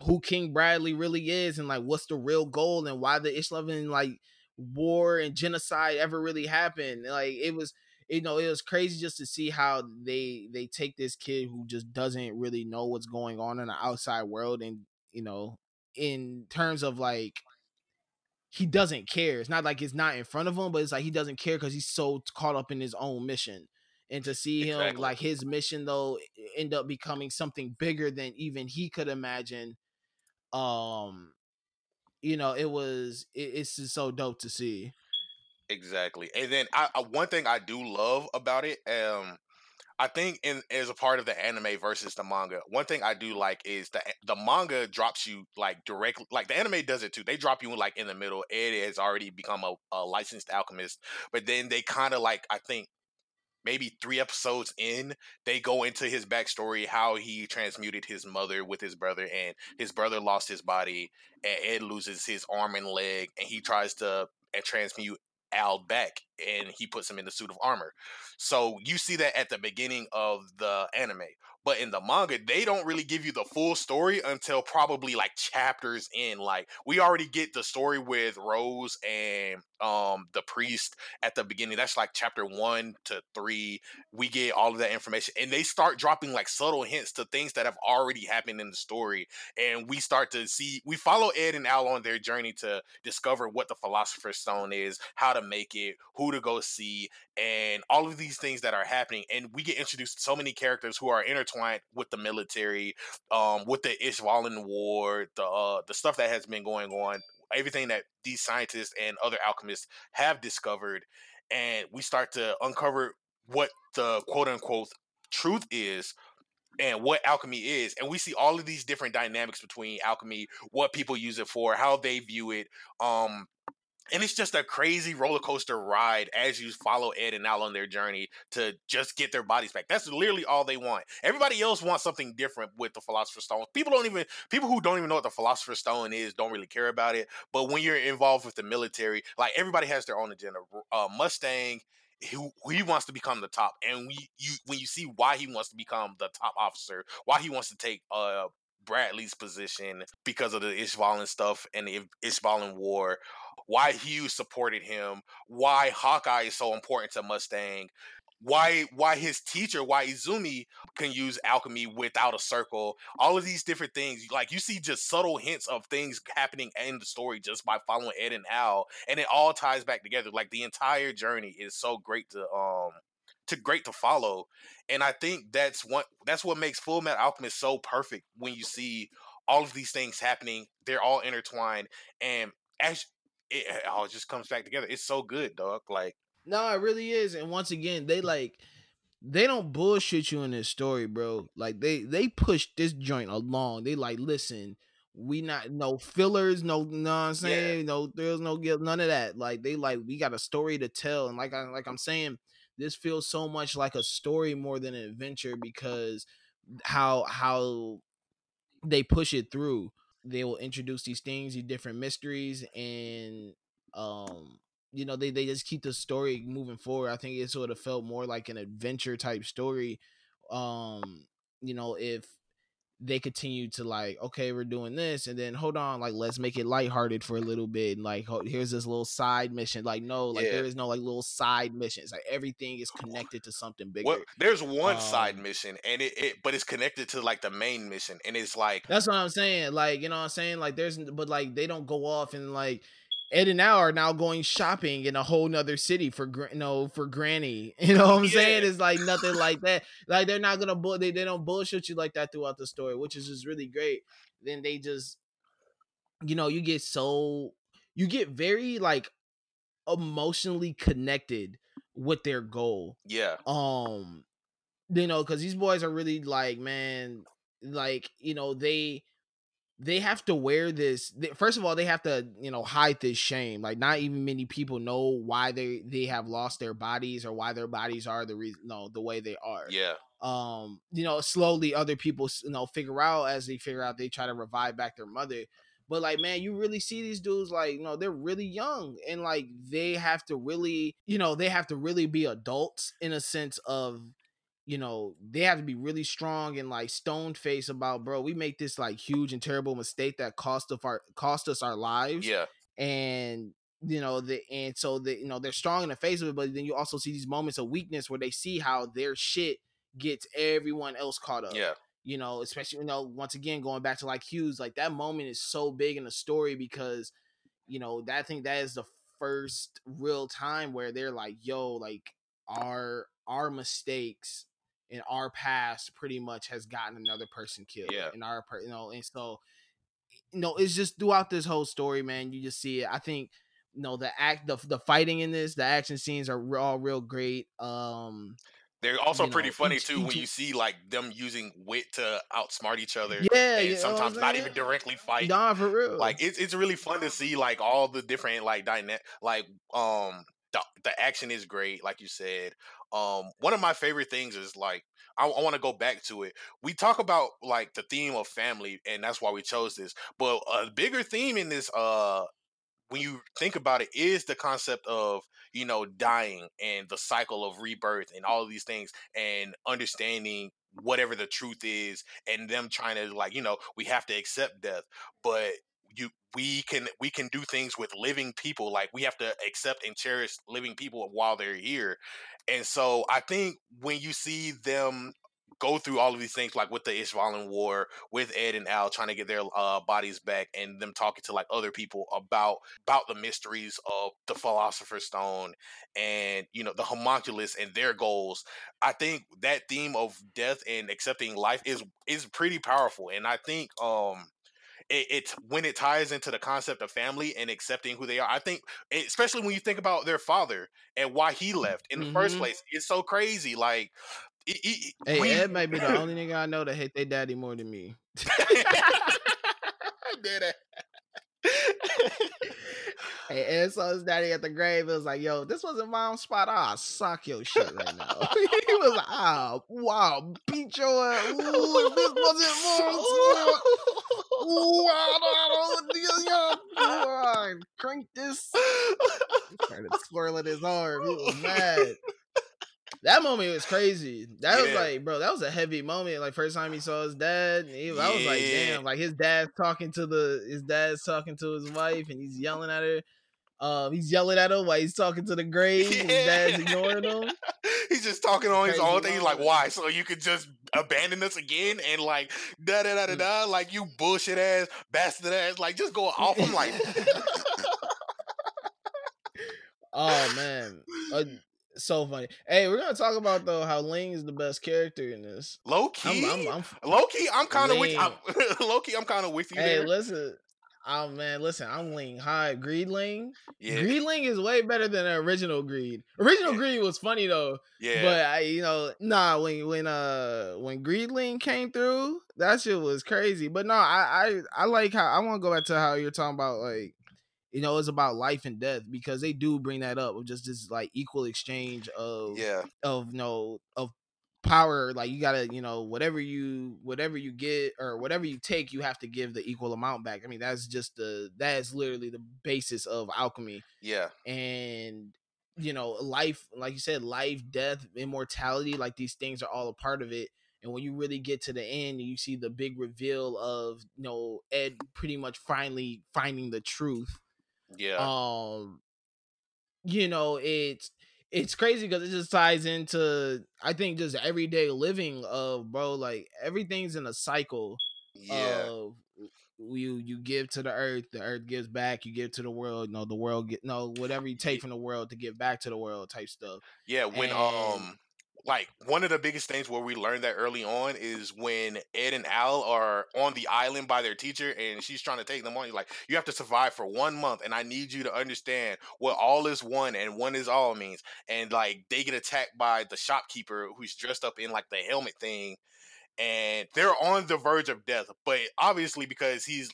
[SPEAKER 1] who king bradley really is and like what's the real goal and why the islam like war and genocide ever really happened like it was you know it was crazy just to see how they they take this kid who just doesn't really know what's going on in the outside world and you know in terms of like he doesn't care. It's not like it's not in front of him but it's like he doesn't care because he's so caught up in his own mission. And to see him
[SPEAKER 2] Exactly.
[SPEAKER 1] like his mission though end up becoming something bigger than even he could imagine um you know it was it, it's just so dope to see
[SPEAKER 2] Exactly. And then I, I one thing I do love about it, um, I think in as a part of the anime versus the manga, one thing I do like is the the manga drops you like directly like the anime does it too. They drop you like in the middle. Ed has already become a, a licensed alchemist, but then they kind of like I think maybe three episodes in, they go into his backstory, how he transmuted his mother with his brother, and his brother lost his body, and Ed loses his arm and leg, and he tries to uh, transmute Al back, and he puts him in the suit of armor. So you see that at the beginning of the anime, But in the manga, they don't really give you the full story until probably like chapters in. Like we already get the story with Rose and um the priest at the beginning. That's like chapter one to three. We get all of that information, and they start dropping like subtle hints to things that have already happened in the story. And we start to see we follow Ed and Al on their journey to discover what the Philosopher's Stone is, how to make it, who to go see, and all of these things that are happening. And we get introduced to so many characters who are intertwined with the military, um, with the Ishvalan War, the uh, the stuff that has been going on, everything that these scientists and other alchemists have discovered, and we start to uncover what the quote unquote truth is and what alchemy is and we see all of these different dynamics between alchemy what people use it for how they view it um and it's just a crazy roller coaster ride as you follow Ed and Al on their journey to just get their bodies back. That's literally all they want. Everybody else wants something different with the Philosopher's Stone. People don't even people who don't even know what the Philosopher's Stone is don't really care about it. But when you're involved with the military, like everybody has their own agenda. Uh, Mustang who he wants to become the top and we you when you see why he wants to become the top officer why he wants to take uh Bradley's position because of the Ishvalan stuff and the Ishvalan war why Hughes supported him, why Hawkeye is so important to Mustang, why why his teacher, why Izumi can use alchemy without a circle. All of these different things, like you see just subtle hints of things happening in the story just by following Ed and Al, and it all ties back together. Like the entire journey is so great to um to great to follow. And I think that's what that's what makes Full Metal Alchemist so perfect when you see all of these things happening. They're all intertwined. And as it, all just comes back together. It's so good, dog. Like
[SPEAKER 1] no, it really is. And once again, they like they don't bullshit you in this story, bro. Like they they push this joint along. They like listen. We not no fillers, no, know I'm saying, yeah. no there's no guilt, none of that. Like they like we got a story to tell, and like I like I'm saying, this feels so much like a story more than an adventure because how how they push it through they will introduce these things, these different mysteries, and um, you know, they they just keep the story moving forward. I think it sort of felt more like an adventure type story. Um, you know, if they continue to like, okay, we're doing this, and then hold on, like let's make it lighthearted for a little bit, and like here's this little side mission. Like no, like yeah. there is no like little side missions. Like everything is connected to something bigger. Well,
[SPEAKER 2] there's one um, side mission, and it, it but it's connected to like the main mission, and it's like
[SPEAKER 1] that's what I'm saying. Like you know what I'm saying. Like there's but like they don't go off and like Ed and Al are now going shopping in a whole nother city for you know for Granny. You know what I'm yeah. saying? It's like nothing like that. Like they're not gonna bull they, they don't bullshit you like that throughout the story, which is just really great. Then they just you know, you get so you get very like emotionally connected with their goal.
[SPEAKER 2] Yeah.
[SPEAKER 1] Um you know, cuz these boys are really like man like, you know, they they have to wear this first of all they have to you know hide this shame like not even many people know why they they have lost their bodies or why their bodies are the reason no the way they are.
[SPEAKER 2] Yeah.
[SPEAKER 1] Um you know slowly other people you know figure out as they figure out they try to revive back their mother. But like man you really see these dudes like you know they're really young and like they have to really you know they have to really be adults in a sense of you know, they have to be really strong and like stone face about, bro, we make this like huge and terrible mistake that cost of our cost us our lives.
[SPEAKER 2] Yeah.
[SPEAKER 1] And you know, the and so the you know they're strong in the face of it, but then you also see these moments of weakness where they see how their shit gets everyone else caught up.
[SPEAKER 2] Yeah.
[SPEAKER 1] You know, especially you know, once again going back to like Hughes, like that moment is so big in the story because, you know, that I think that is the first real time where they're like, yo, like our our mistakes in our past pretty much has gotten another person killed.
[SPEAKER 2] Yeah.
[SPEAKER 1] In our you know, and so you know, it's just throughout this whole story, man, you just see it. I think you know the act the the fighting in this, the action scenes are all real great. Um
[SPEAKER 2] they're also pretty know, funny each, too each, when you see like them using wit to outsmart each other.
[SPEAKER 1] Yeah,
[SPEAKER 2] and sometimes not even directly fight.
[SPEAKER 1] Nah, for real.
[SPEAKER 2] Like it's it's really fun to see like all the different like dynamic like um the, the action is great, like you said. Um, one of my favorite things is like I, I want to go back to it. We talk about like the theme of family, and that's why we chose this. But a bigger theme in this, uh, when you think about it, is the concept of you know dying and the cycle of rebirth and all these things, and understanding whatever the truth is and them trying to like you know we have to accept death but you we can we can do things with living people like we have to accept and cherish living people while they're here. And so i think when you see them go through all of these things like with the Ishvalan war with Ed and Al trying to get their uh, bodies back and them talking to like other people about about the mysteries of the philosopher's stone and you know the homunculus and their goals I think that theme of death and accepting life is is pretty powerful. And I think um it, it's when it ties into the concept of family and accepting who they are. I think, especially when you think about their father and why he left in the mm-hmm. first place, it's so crazy. Like,
[SPEAKER 1] it, it, hey, Ed might be the only nigga I know that hate their daddy more than me. Did it? hey, Ed saw his daddy at the grave. It was like, yo, this wasn't mom's spot. I'll sock your shit right now. he was like, oh, wow, beat your ass. Ooh, this wasn't mom's spot. Ooh, I don't know. Crank this. Started swirling his arm. He was mad that moment was crazy. That yeah. was like, bro, that was a heavy moment. Like first time he saw his dad, he, yeah. I was like, damn, like his dad's talking to the his dad's talking to his wife, and he's yelling at her. Um, he's yelling at him while he's talking to the grave. Yeah. His dad's ignoring him.
[SPEAKER 2] he's just talking on his own thing. He's like, why? So you could just abandon us again and like da da da da mm. da, like you bullshit ass bastard ass, like just go off. I'm like.
[SPEAKER 1] oh man, uh, so funny. Hey, we're gonna talk about though how Ling is the best character in this.
[SPEAKER 2] Low key, I'm, I'm, I'm low key. I'm kind of with I'm, low key. I'm kind of with you.
[SPEAKER 1] Hey,
[SPEAKER 2] there.
[SPEAKER 1] listen. Oh man, listen, I'm Ling high. Greedling. Yeah. Greed Ling is way better than the original Greed. Original yeah. Greed was funny though. Yeah. But I, you know, nah, when when uh when Greedling came through, that shit was crazy. But no, I I I like how I want to go back to how you're talking about like you know it's about life and death because they do bring that up of just this like equal exchange of
[SPEAKER 2] yeah
[SPEAKER 1] of you know of power like you gotta you know whatever you whatever you get or whatever you take you have to give the equal amount back. I mean that's just the that's literally the basis of alchemy.
[SPEAKER 2] Yeah.
[SPEAKER 1] And you know life like you said life death immortality like these things are all a part of it. And when you really get to the end you see the big reveal of you know ed pretty much finally finding the truth.
[SPEAKER 2] Yeah.
[SPEAKER 1] Um, you know, it's it's crazy because it just ties into I think just everyday living of bro, like everything's in a cycle.
[SPEAKER 2] Yeah.
[SPEAKER 1] Of you you give to the earth, the earth gives back. You give to the world, you know, the world get no whatever you take from the world to give back to the world type stuff.
[SPEAKER 2] Yeah, when and, um like one of the biggest things where we learned that early on is when Ed and Al are on the island by their teacher and she's trying to take them on. Like, you have to survive for one month, and I need you to understand what all is one and one is all means. And like they get attacked by the shopkeeper who's dressed up in like the helmet thing, and they're on the verge of death. But obviously, because he's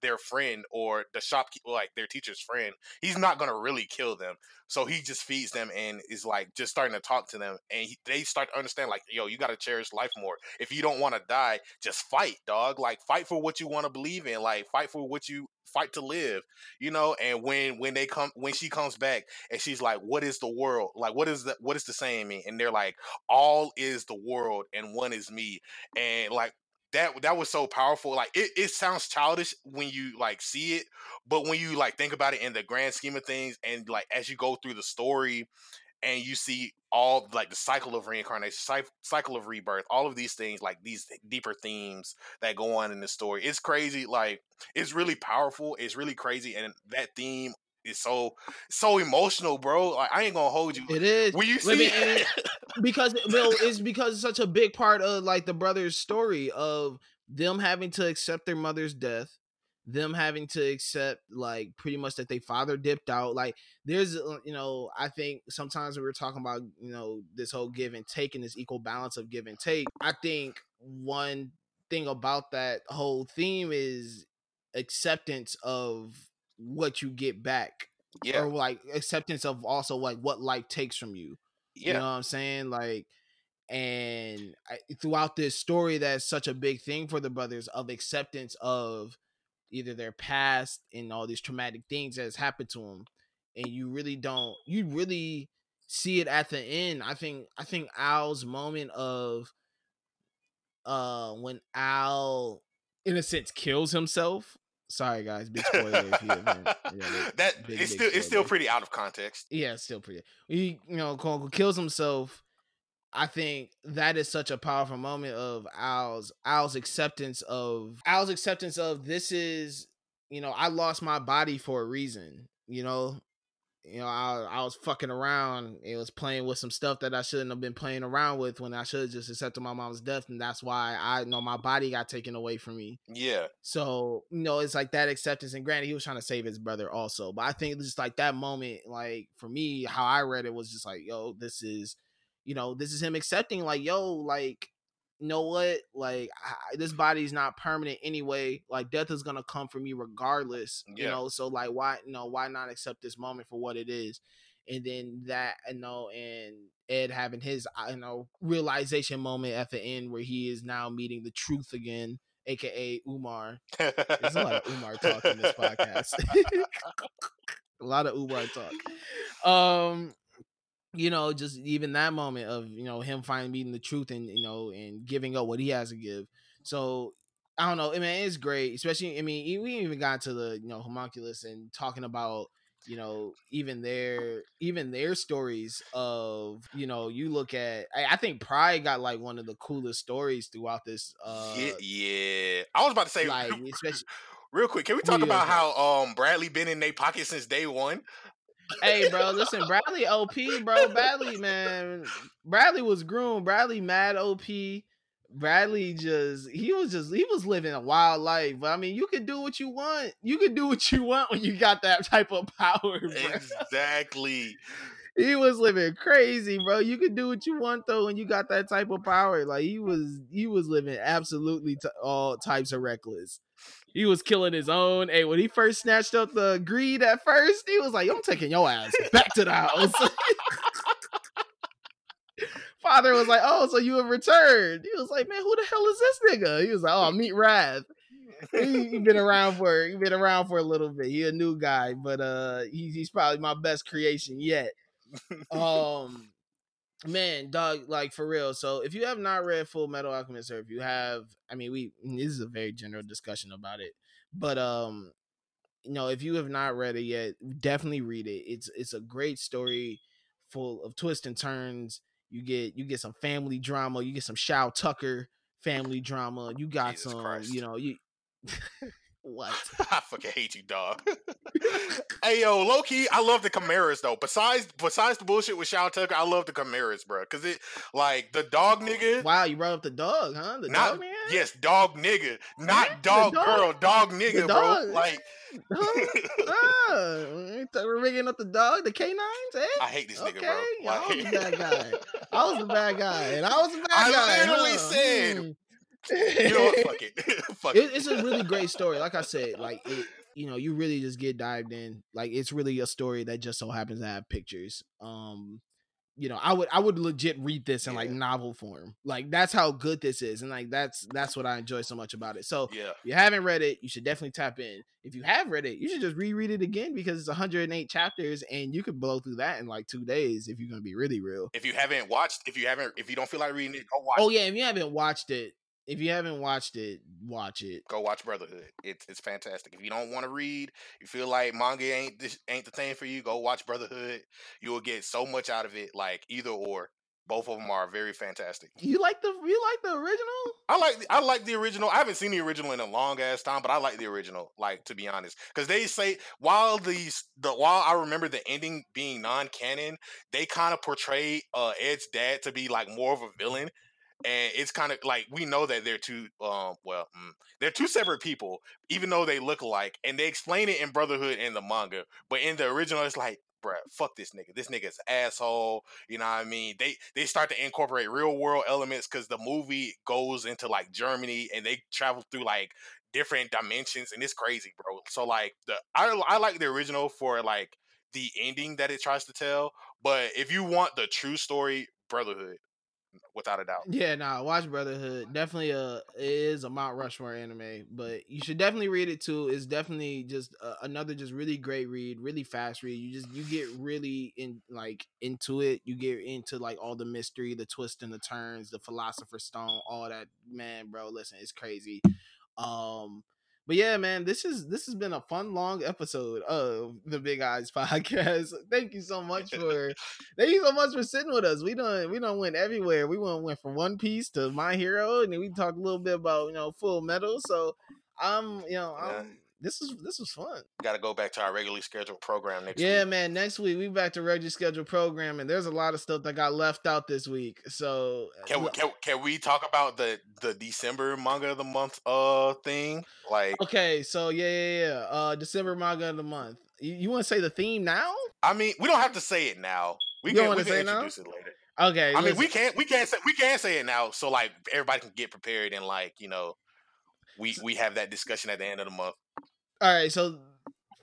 [SPEAKER 2] their friend or the shopkeeper, like their teacher's friend, he's not gonna really kill them. So he just feeds them and is like just starting to talk to them, and he, they start to understand like, yo, you gotta cherish life more. If you don't want to die, just fight, dog. Like fight for what you want to believe in. Like fight for what you fight to live, you know. And when when they come when she comes back and she's like, "What is the world? Like, what is the what is the saying mean?" And they're like, "All is the world, and one is me." And like that that was so powerful. Like it, it sounds childish when you like see it, but when you like think about it in the grand scheme of things, and like as you go through the story, and you see all like the cycle of reincarnation, cycle of rebirth, all of these things, like these deeper themes that go on in the story. It's crazy. Like it's really powerful. It's really crazy, and that theme is so so emotional, bro. Like I ain't gonna hold you.
[SPEAKER 1] It is.
[SPEAKER 2] When you see
[SPEAKER 1] it, because well, it's because it's such a big part of like the brothers' story of them having to accept their mother's death, them having to accept like pretty much that they father dipped out. Like there's uh, you know I think sometimes when we're talking about you know this whole give and take and this equal balance of give and take, I think one thing about that whole theme is acceptance of what you get back
[SPEAKER 2] yeah
[SPEAKER 1] or like acceptance of also like what life takes from you yeah. you know what i'm saying like and I, throughout this story that's such a big thing for the brothers of acceptance of either their past and all these traumatic things that has happened to them and you really don't you really see it at the end i think i think al's moment of uh when Al in a sense kills himself. Sorry guys, big spoiler if you haven't. Yeah,
[SPEAKER 2] that
[SPEAKER 1] big,
[SPEAKER 2] it's
[SPEAKER 1] big
[SPEAKER 2] still it's still pretty out of context.
[SPEAKER 1] Yeah, it's still pretty. He, you know, unquote, kills himself. I think that is such a powerful moment of Al's Al's acceptance of Al's acceptance of this is, you know, I lost my body for a reason. You know, you know, I I was fucking around. It was playing with some stuff that I shouldn't have been playing around with when I should have just accepted my mom's death, and that's why I you know my body got taken away from me.
[SPEAKER 2] Yeah,
[SPEAKER 1] So, you know, it's like that acceptance. And granted, he was trying to save his brother also. But I think it was just like that moment, like for me, how I read it was just like, yo, this is, you know, this is him accepting, like, yo, like, you know what? Like, I, this body's not permanent anyway. Like, death is gonna come for me regardless. You know, so like, why, you know, why not accept this moment for what it is? And then that, you know, and Ed having his, uh, you know, realization moment at the end where he is now meeting the truth again, aka Umar. There's a lot of Umar talk in this podcast. a lot of Umar talk. Um, you know, just even that moment of you know him finally meeting the truth and you know and giving up what he has to give. So I don't know. I mean, it's great, especially. I mean, we even got to the you know homunculus and talking about you know even their even their stories of you know you look at I, I think Pride got like one of the coolest stories throughout this uh
[SPEAKER 2] yeah, yeah. I was about to say
[SPEAKER 1] like especially
[SPEAKER 2] real quick. Can we talk
[SPEAKER 1] you
[SPEAKER 2] about how um Bradley been in their pocket since day one?
[SPEAKER 1] Hey, bro, listen, Bradley OP, bro. Bradley, man. Bradley was groomed. Bradley mad OP. Bradley just he was just he was living a wild life. But I mean, you could do what you want. You could do what you want when you got that type of power, bro.
[SPEAKER 2] Exactly.
[SPEAKER 1] He was living crazy, bro. You could do what you want though when you got that type of power. Like he was he was living absolutely t- all types of reckless. He was killing his own. Hey, when he first snatched up the greed at first, he was like, I'm taking your ass back to the house. Father was like, Oh, so you have returned. He was like, Man, who the hell is this nigga? He was like, Oh, meet he, he been around for he been around for a little bit. He a new guy, but uh he, he's probably my best creation yet. Um man, dog, like for real. So if you have not read Full Metal Alchemist, or if you have, I mean, we this is a very general discussion about it, but um, you know, if you have not read it yet, definitely read it. It's it's a great story, full of twists and turns. You get you get some family drama. You get some Shou Tucker family drama. You got
[SPEAKER 2] Jesus
[SPEAKER 1] some,
[SPEAKER 2] Christ.
[SPEAKER 1] you know, you what?
[SPEAKER 2] I fucking hate you, dog. hey yo, low key, I love the Chimeras though. Besides besides the bullshit with Shou Tucker, I love the Chimeras, bro. Cause it like the dog nigga.
[SPEAKER 1] Wow, you brought up the dog, huh? The
[SPEAKER 2] not
[SPEAKER 1] dog man.
[SPEAKER 2] yes, dog nigga, not
[SPEAKER 1] Yeah,
[SPEAKER 2] dog,
[SPEAKER 1] dog-
[SPEAKER 2] girl, dog nigga,
[SPEAKER 1] dog.
[SPEAKER 2] bro. Like
[SPEAKER 1] thought we're rigging up the dog, the canines, eh?
[SPEAKER 2] I hate this nigga,
[SPEAKER 1] Okay,
[SPEAKER 2] bro.
[SPEAKER 1] I was
[SPEAKER 2] Like,
[SPEAKER 1] the bad guy. I was the bad guy, and I was the bad
[SPEAKER 2] I
[SPEAKER 1] guy.
[SPEAKER 2] literally
[SPEAKER 1] huh?
[SPEAKER 2] said,
[SPEAKER 1] Hmm.
[SPEAKER 2] You know what? Fuck it, fuck
[SPEAKER 1] It-
[SPEAKER 2] it.
[SPEAKER 1] it's a really great story. Like I said, like it, you know, you really just get dived in. Like it's really a story that just so happens to have pictures. Um, you know, I would I would legit read this in like novel form. Like that's how good this is, and like that's that's what I enjoy so much about it. So
[SPEAKER 2] Yeah,
[SPEAKER 1] if you haven't read it, you should definitely tap in. If you have read it, you should just reread it again because it's 108 chapters and you could blow through that in like two days if you're gonna be really real.
[SPEAKER 2] if you haven't watched, if you haven't, if you don't feel like reading it, go watch.
[SPEAKER 1] Oh
[SPEAKER 2] it.
[SPEAKER 1] yeah, if you haven't watched it, if you haven't watched it, watch it.
[SPEAKER 2] Go watch Brotherhood. It's it's fantastic. If you don't want to read, you feel like manga ain't this ain't the thing for you. Go watch Brotherhood. You will get so much out of it. Like either or, both of them are very fantastic.
[SPEAKER 1] You like the you like the original?
[SPEAKER 2] I like the- I like the original. I haven't seen the original in a long ass time, but I like the original. Like to be honest, because they say while these the while I remember the ending being non canon, they kind of portray uh Ed's dad to be like more of a villain. And it's kind of like we know that they're two, um, well, mm, they're two separate people, even though they look alike. And they explain it in Brotherhood in the manga, but in the original, it's like, bruh, fuck this nigga. This nigga's asshole. You know what I mean? They they start to incorporate real world elements because the movie goes into like Germany and they travel through like different dimensions and it's crazy, bro. So like the I I like the original for like the ending that it tries to tell, but if you want the true story, Brotherhood. Without a doubt.
[SPEAKER 1] Yeah, nah, watch Brotherhood. Definitely a it is a Mount Rushmore anime, but you should definitely read it too. It's definitely just uh, another just really great read, really fast read. You just you get really in like into it. You get into like all the mystery, the twists and the turns, the philosopher's stone, all that. Man, bro, listen, it's crazy. Um but yeah, man, this is this has been a fun long episode of the Big Eyes podcast. Thank you so much for thank you so much for sitting with us. We don't we don't went everywhere. We went went from One Piece to My Hero, and then we talked a little bit about you know Full Metal. So I'm you know I'm this is this was fun.
[SPEAKER 2] Got to go back to our regularly scheduled program next week.
[SPEAKER 1] yeah,
[SPEAKER 2] week.
[SPEAKER 1] man. Next week we back to regular scheduled program, and there's a lot of stuff that got left out this week. So
[SPEAKER 2] can we can, can we talk about the the December manga of the month uh thing? Like
[SPEAKER 1] okay, so yeah, yeah, yeah. Uh, December manga of the month. You, you want to say the theme now?
[SPEAKER 2] I mean, we don't have to say it now. We you can, we can introduce it later.
[SPEAKER 1] Okay.
[SPEAKER 2] I listen. mean, we can't we can't say we can't say it now, so like everybody can get prepared and like you know, we we have that discussion at the end of the month.
[SPEAKER 1] All right, so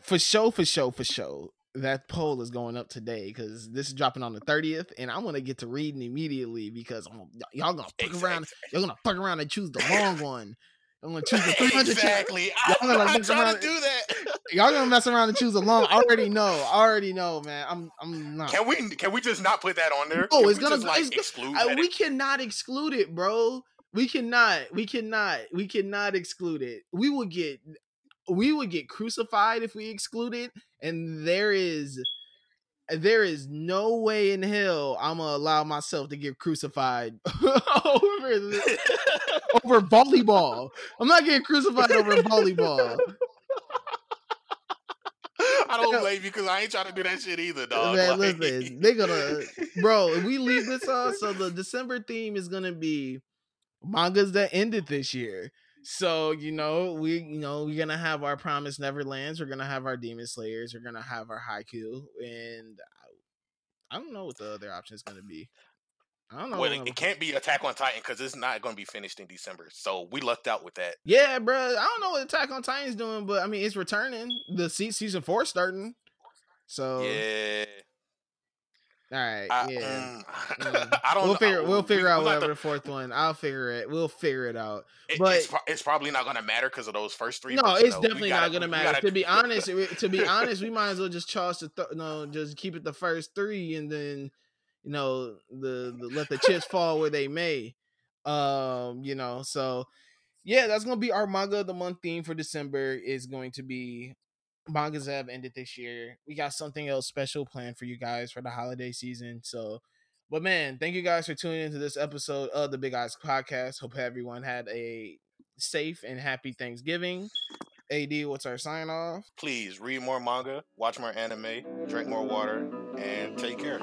[SPEAKER 1] for show, for show, for show, that poll is going up today because this is dropping on the 30th, and I'm gonna get to reading immediately because I'm, y'all gonna fuck exactly. around, y'all gonna fuck around and choose the long one. I'm gonna choose the 300
[SPEAKER 2] exactly. Y'all gonna I'm trying to do that.
[SPEAKER 1] Y'all gonna mess around and choose a long. I already know. I already know, man. I'm. I'm not.
[SPEAKER 2] Can we? Can we just not put that on there?
[SPEAKER 1] Oh,
[SPEAKER 2] can
[SPEAKER 1] it's gonna
[SPEAKER 2] just, like exclude.
[SPEAKER 1] I, we cannot exclude it, bro. We cannot. We cannot. We cannot exclude it. We will get we would get crucified if we exclude it and there is there is no way in hell I'm gonna allow myself to get crucified over over volleyball. I'm not getting crucified over volleyball.
[SPEAKER 2] I don't blame you because I ain't trying to do that shit either, dog.
[SPEAKER 1] Man, like... listen, they gonna, bro. If we leave this on, so the December theme is gonna be mangas that ended this year. So you know we you know we're gonna have our Promise Neverlands. We're gonna have our Demon Slayers. We're gonna have our Haikyu, and I, I don't know what the other option is gonna be. I don't know.
[SPEAKER 2] Well, it, it, can't be Attack on Titan because it's not going to be finished in December. So we lucked out with that.
[SPEAKER 1] Yeah, bro. I don't know what Attack on Titan's doing, but I mean, it's returning. The season four starting. So
[SPEAKER 2] yeah,
[SPEAKER 1] all right, I, yeah.
[SPEAKER 2] Mm, I don't.
[SPEAKER 1] We'll figure.
[SPEAKER 2] We'll,
[SPEAKER 1] figure we, out whatever the, fourth one. I'll figure it. We'll figure it out. It, but
[SPEAKER 2] it's, it's, probably not going to matter because of those first three.
[SPEAKER 1] No, it's definitely gotta, not going to matter. Gotta, to be honest, to be honest, we might as well just charge the th- no, just keep it the first three, and then you know the, the let the chips fall where they may. Um, you know, so yeah, that's gonna be our manga of the month theme for December. Is going to be mangas have ended this year. We got something else special planned for you guys for the holiday season. So, but man, thank you guys for tuning into this episode of the Big Eyes Podcast. Hope everyone had a safe and happy Thanksgiving. AD, what's our sign off?
[SPEAKER 2] Please read more manga, watch more anime, drink more water, and take care.